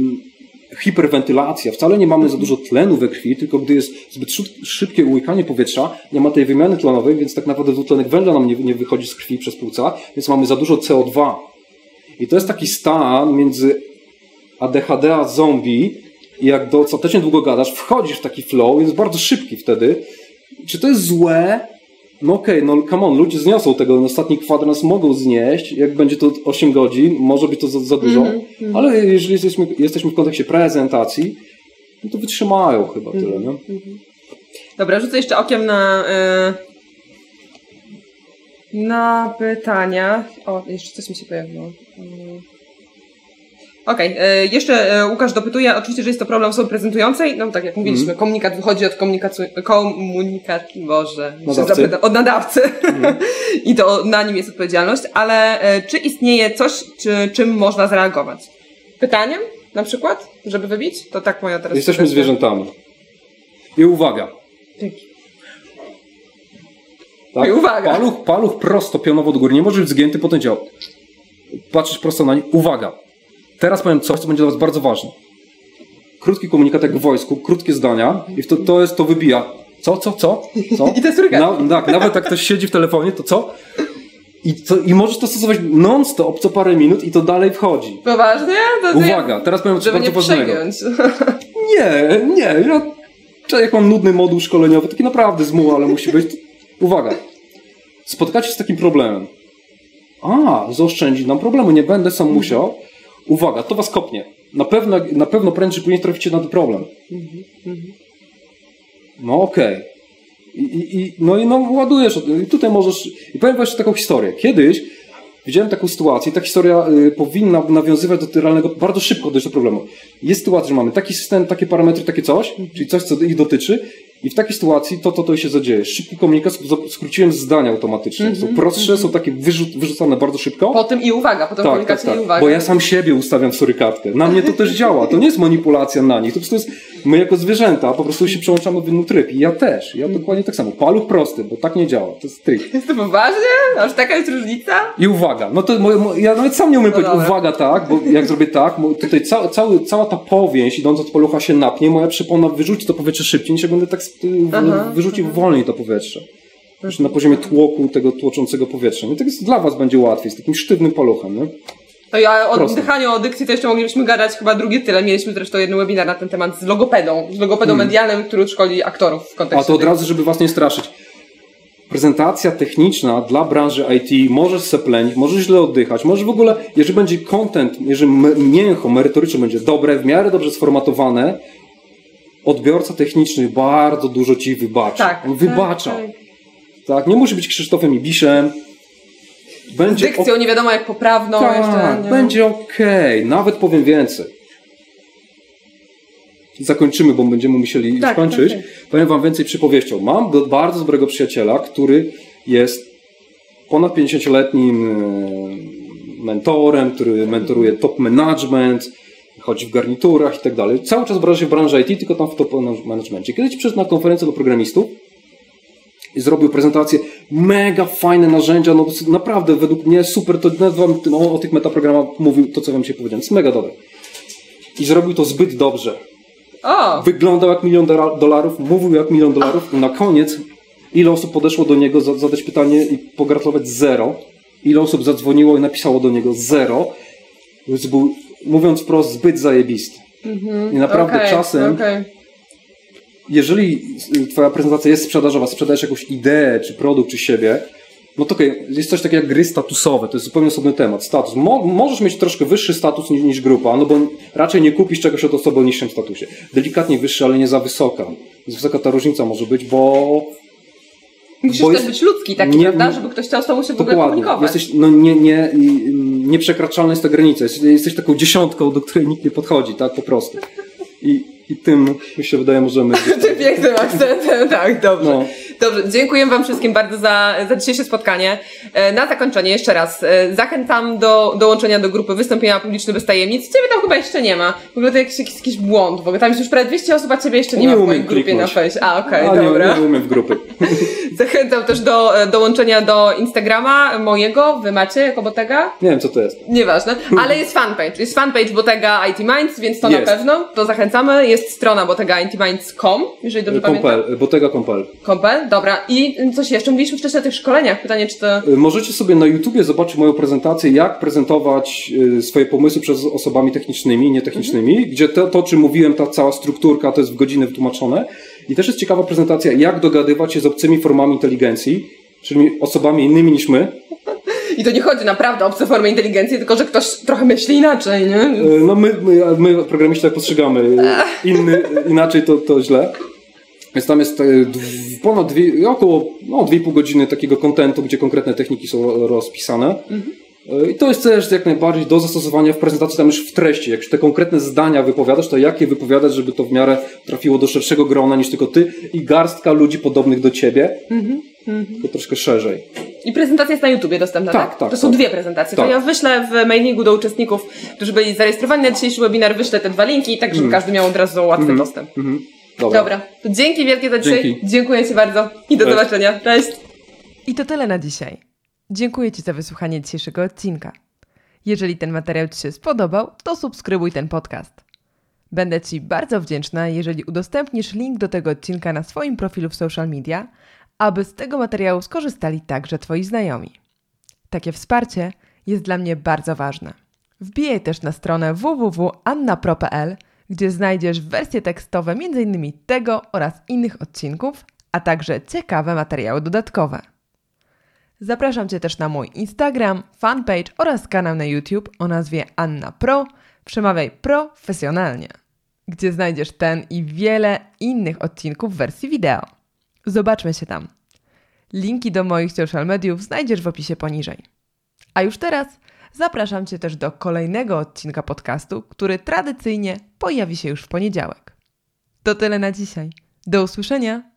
hiperwentylacja, wcale nie mamy za dużo tlenu we krwi, tylko gdy jest zbyt szybkie łykanie powietrza, nie ma tej wymiany tlenowej, więc tak naprawdę dwutlenek węgla nam nie, nie wychodzi z krwi przez płuca, więc mamy za dużo CO2. I to jest taki stan między ADHD a zombie, i jak dostatecznie długo gadasz, wchodzisz w taki flow, jest bardzo szybki wtedy. Czy to jest złe? No okej, okay, no come on, ludzie zniosą tego, ostatni kwadrans mogą znieść, jak będzie to 8 godzin, może być to za, za dużo, mm -hmm. ale jeżeli jesteśmy, jesteśmy w kontekście prezentacji, no to wytrzymają chyba mm -hmm. tyle, nie? Dobra, rzucę jeszcze okiem na yy, na pytania. O, jeszcze coś mi się pojawiło. Yy. Okej, okay. E, jeszcze e, Łukasz dopytuje, oczywiście, że jest to problem osoby prezentującej, no tak jak mówiliśmy, mm. komunikat wychodzi od komunikacji, komunikacji, Boże, od nadawcy mm. i to na nim jest odpowiedzialność, ale e, czy istnieje coś, czy, czym można zareagować? Pytaniem na przykład, żeby wybić? To tak moja teraz... Jesteśmy zwierzętami. I uwaga. Dzięki. Tak? I uwaga. Paluch, paluch prosto, pionowo do góry, nie może być zgięty, potem działa. Patrzysz prosto na nie, uwaga Teraz powiem coś, co będzie dla Was bardzo ważne. Krótki komunikat jak w wojsku, krótkie zdania i to, to jest, to wybija. Co, co, co? co? I to jest Na, tak, nawet jak ktoś siedzi w telefonie, to co? I, to, I możesz to stosować non-stop co parę minut i to dalej wchodzi. Poważnie? To Uwaga, teraz powiem coś bardzo ważnego. Nie, nie. Ja, jak mam nudny moduł szkoleniowy, taki naprawdę zmuł, ale musi być. Uwaga. Spotkacie się z takim problemem. A, zaoszczędzi nam problemu, nie będę sam musiał. Uwaga, to was kopnie. na pewno, na pewno prędzej czy później traficie na ten problem. No okej. Okay. I, i, no i no ładujesz, i tutaj możesz, i powiem jeszcze taką historię. Kiedyś widziałem taką sytuację i ta historia y, powinna nawiązywać do realnego, bardzo szybko dojść do problemu. Jest sytuacja, że mamy taki system, takie parametry, takie coś, czyli coś, co ich dotyczy i w takiej sytuacji to, to, to się zadzieje. Szybki komunikat, skróciłem zdania automatycznie. Mm -hmm, są prostsze, mm -hmm. są takie wyrzuc wyrzucane bardzo szybko. Potem i uwaga, potem tak, komunikacja tak, tak. i uwaga. Bo ja sam siebie ustawiam w surykatkę. Na mnie to też działa. To nie jest manipulacja na nich. To po prostu jest, my jako zwierzęta po prostu się przełączamy w inny tryb. I ja też. Ja dokładnie tak samo. Paluch prosty, bo tak nie działa. To jest tryb. Jest to poważnie? Aż taka jest różnica? I uwaga. No to ja nawet sam nie umiem no powiedzieć uwaga tak, bo jak zrobię tak, tutaj ca, cały, cała ta powięź idąca od palucha się napnie, moja przypona wyrzuci to powietrze szybciej niż jak będę tak Aha wyrzucił wolniej to powietrze. Już na poziomie tłoku tego tłoczącego powietrza. No tak jest, dla Was będzie łatwiej, z takim sztywnym paluchem, nie? To ja o oddychaniu, o dykcji to jeszcze moglibyśmy gadać chyba drugie tyle. Mieliśmy zresztą jeden webinar na ten temat z logopedą, z logopedą hmm. medialnym, który szkoli aktorów w kontekście. A to od razu, żeby Was nie straszyć. Prezentacja techniczna dla branży IT, możesz seplenić, możesz źle oddychać, możesz w ogóle, jeżeli będzie content, jeżeli mięcho merytoryczne będzie dobre, w miarę dobrze sformatowane, odbiorca techniczny bardzo dużo ci wybacza. Tak, On wybacza. Tak, tak. tak, nie musi być Krzysztofem Ibiszem. Będzie Z dykcją o... nie wiadomo jak poprawną. Tak, jeszcze, nie? będzie okej. Okay. Nawet powiem więcej. Zakończymy, bo będziemy musieli tak, kończyć. Tak, tak. Powiem wam więcej przypowieścią. Mam bardzo dobrego przyjaciela, który jest ponad 50-letnim e, mentorem, który mentoruje top management, chodzi w garniturach i tak dalej. Cały czas branży w branży IT, tylko tam w top managementie. Kiedyś przyszedł na konferencję do programistów i zrobił prezentację, mega fajne narzędzia, no naprawdę według mnie super, to nawet wam o, o tych metaprogramach mówił to, co wam się powiedziałem, jest mega dobre. I zrobił to zbyt dobrze. O. Wyglądał jak milion dolarów, mówił jak milion dolarów na koniec ile osób podeszło do niego zadać pytanie i pogratulować zero. Ile osób zadzwoniło i napisało do niego zero. Więc był mówiąc wprost, zbyt zajebisty. Mm-hmm. I naprawdę okay, czasem, okay. Jeżeli twoja prezentacja jest sprzedażowa, sprzedajesz jakąś ideę, czy produkt, czy siebie, no to okay, jest coś takiego jak gry statusowe, to jest zupełnie osobny temat. Status. Mo- możesz mieć troszkę wyższy status niż, niż, grupa, no bo raczej nie kupisz czegoś od osoby o niższym statusie. Delikatnie wyższy, ale nie za wysoka. Jest wysoka ta różnica może być, bo Musisz też jest, być ludzki taki, nie, prawda? Żeby ktoś chciał z tobą się w ogóle komunikować. Jesteś, no nie, nie, nieprzekraczalna jest ta granica. Jesteś, jesteś taką dziesiątką, do której nikt nie podchodzi, tak po prostu. I, i tym, mi się wydaje, możemy... Tym pięknym akcentem, tak, dobrze. No. Dobrze, dziękuję Wam wszystkim bardzo za, za dzisiejsze spotkanie. E, na zakończenie jeszcze raz e, zachęcam do dołączenia do grupy Wystąpienia Publiczne bez tajemnic. Ciebie tam chyba jeszcze nie ma. W ogóle to jakiś, jakiś, jakiś błąd, bo tam jest już prawie 200 osób, a Ciebie jeszcze nie, nie ma w mojej grupie kliknąć. na Face. A, okej, okay, dobra. Nie, nie umiem w grupy. Zachęcam też do e, dołączenia do Instagrama mojego. Wy macie jako Botega? Nie wiem, co to jest. Nieważne, ale jest fanpage. Jest fanpage Botega IT Minds, więc to jest. na pewno. To zachęcamy. Jest strona botegaintiminds.com, jeżeli dobrze Kompel, pamiętam. Botega.compel. Kompel, dobra. I coś jeszcze? Mówiliśmy wcześniej o tych szkoleniach. Pytanie, czy to... Y, możecie sobie na YouTubie zobaczyć moją prezentację, jak prezentować y, swoje pomysły przez osobami technicznymi i nietechnicznymi, mhm. gdzie to, to, o czym mówiłem, ta cała strukturka, to jest w godziny wytłumaczone. I też jest ciekawa prezentacja, jak dogadywać się z obcymi formami inteligencji, czyli osobami innymi niż my. I to nie chodzi naprawdę o obce formy inteligencji, tylko że ktoś trochę myśli inaczej, nie? Y, no my, my, my programiści tak postrzegamy. Inny, inaczej to, to źle. Więc tam jest e, ponad dwie, około no, 2,5 godziny takiego kontentu, gdzie konkretne techniki są rozpisane. Mhm. I to jest też jak najbardziej do zastosowania w prezentacji, tam już w treści. Jak już te konkretne zdania wypowiadasz, to jakie wypowiadać, żeby to w miarę trafiło do szerszego grona niż tylko ty i garstka ludzi podobnych do ciebie. Mhm. Mhm. To troszkę szerzej. I prezentacja jest na YouTubie dostępna, tak? tak? tak to są tak. dwie prezentacje. Tak. To ja wyślę w mailingu do uczestników, którzy byli zarejestrowani na dzisiejszy webinar, wyślę te dwa linki, tak żeby mm. każdy miał od razu łatwy mm. dostęp. Mm. Dobra. Dobra. To dzięki wielkie za dzisiaj. Dzięki. Dziękuję Ci bardzo i do Cześć. zobaczenia. Cześć. I to tyle na dzisiaj. Dziękuję Ci za wysłuchanie dzisiejszego odcinka. Jeżeli ten materiał Ci się spodobał, to subskrybuj ten podcast. Będę Ci bardzo wdzięczna, jeżeli udostępnisz link do tego odcinka na swoim profilu w social media, aby z tego materiału skorzystali także Twoi znajomi. Takie wsparcie jest dla mnie bardzo ważne. Wbijaj też na stronę www.annapro.pl gdzie znajdziesz wersje tekstowe m.in. tego oraz innych odcinków, a także ciekawe materiały dodatkowe. Zapraszam Cię też na mój Instagram, fanpage oraz kanał na YouTube o nazwie Anna Pro, Przemawiaj profesjonalnie, gdzie znajdziesz ten i wiele innych odcinków w wersji wideo. Zobaczmy się tam. Linki do moich social mediów znajdziesz w opisie poniżej. A już teraz zapraszam Cię też do kolejnego odcinka podcastu, który tradycyjnie pojawi się już w poniedziałek. To tyle na dzisiaj. Do usłyszenia!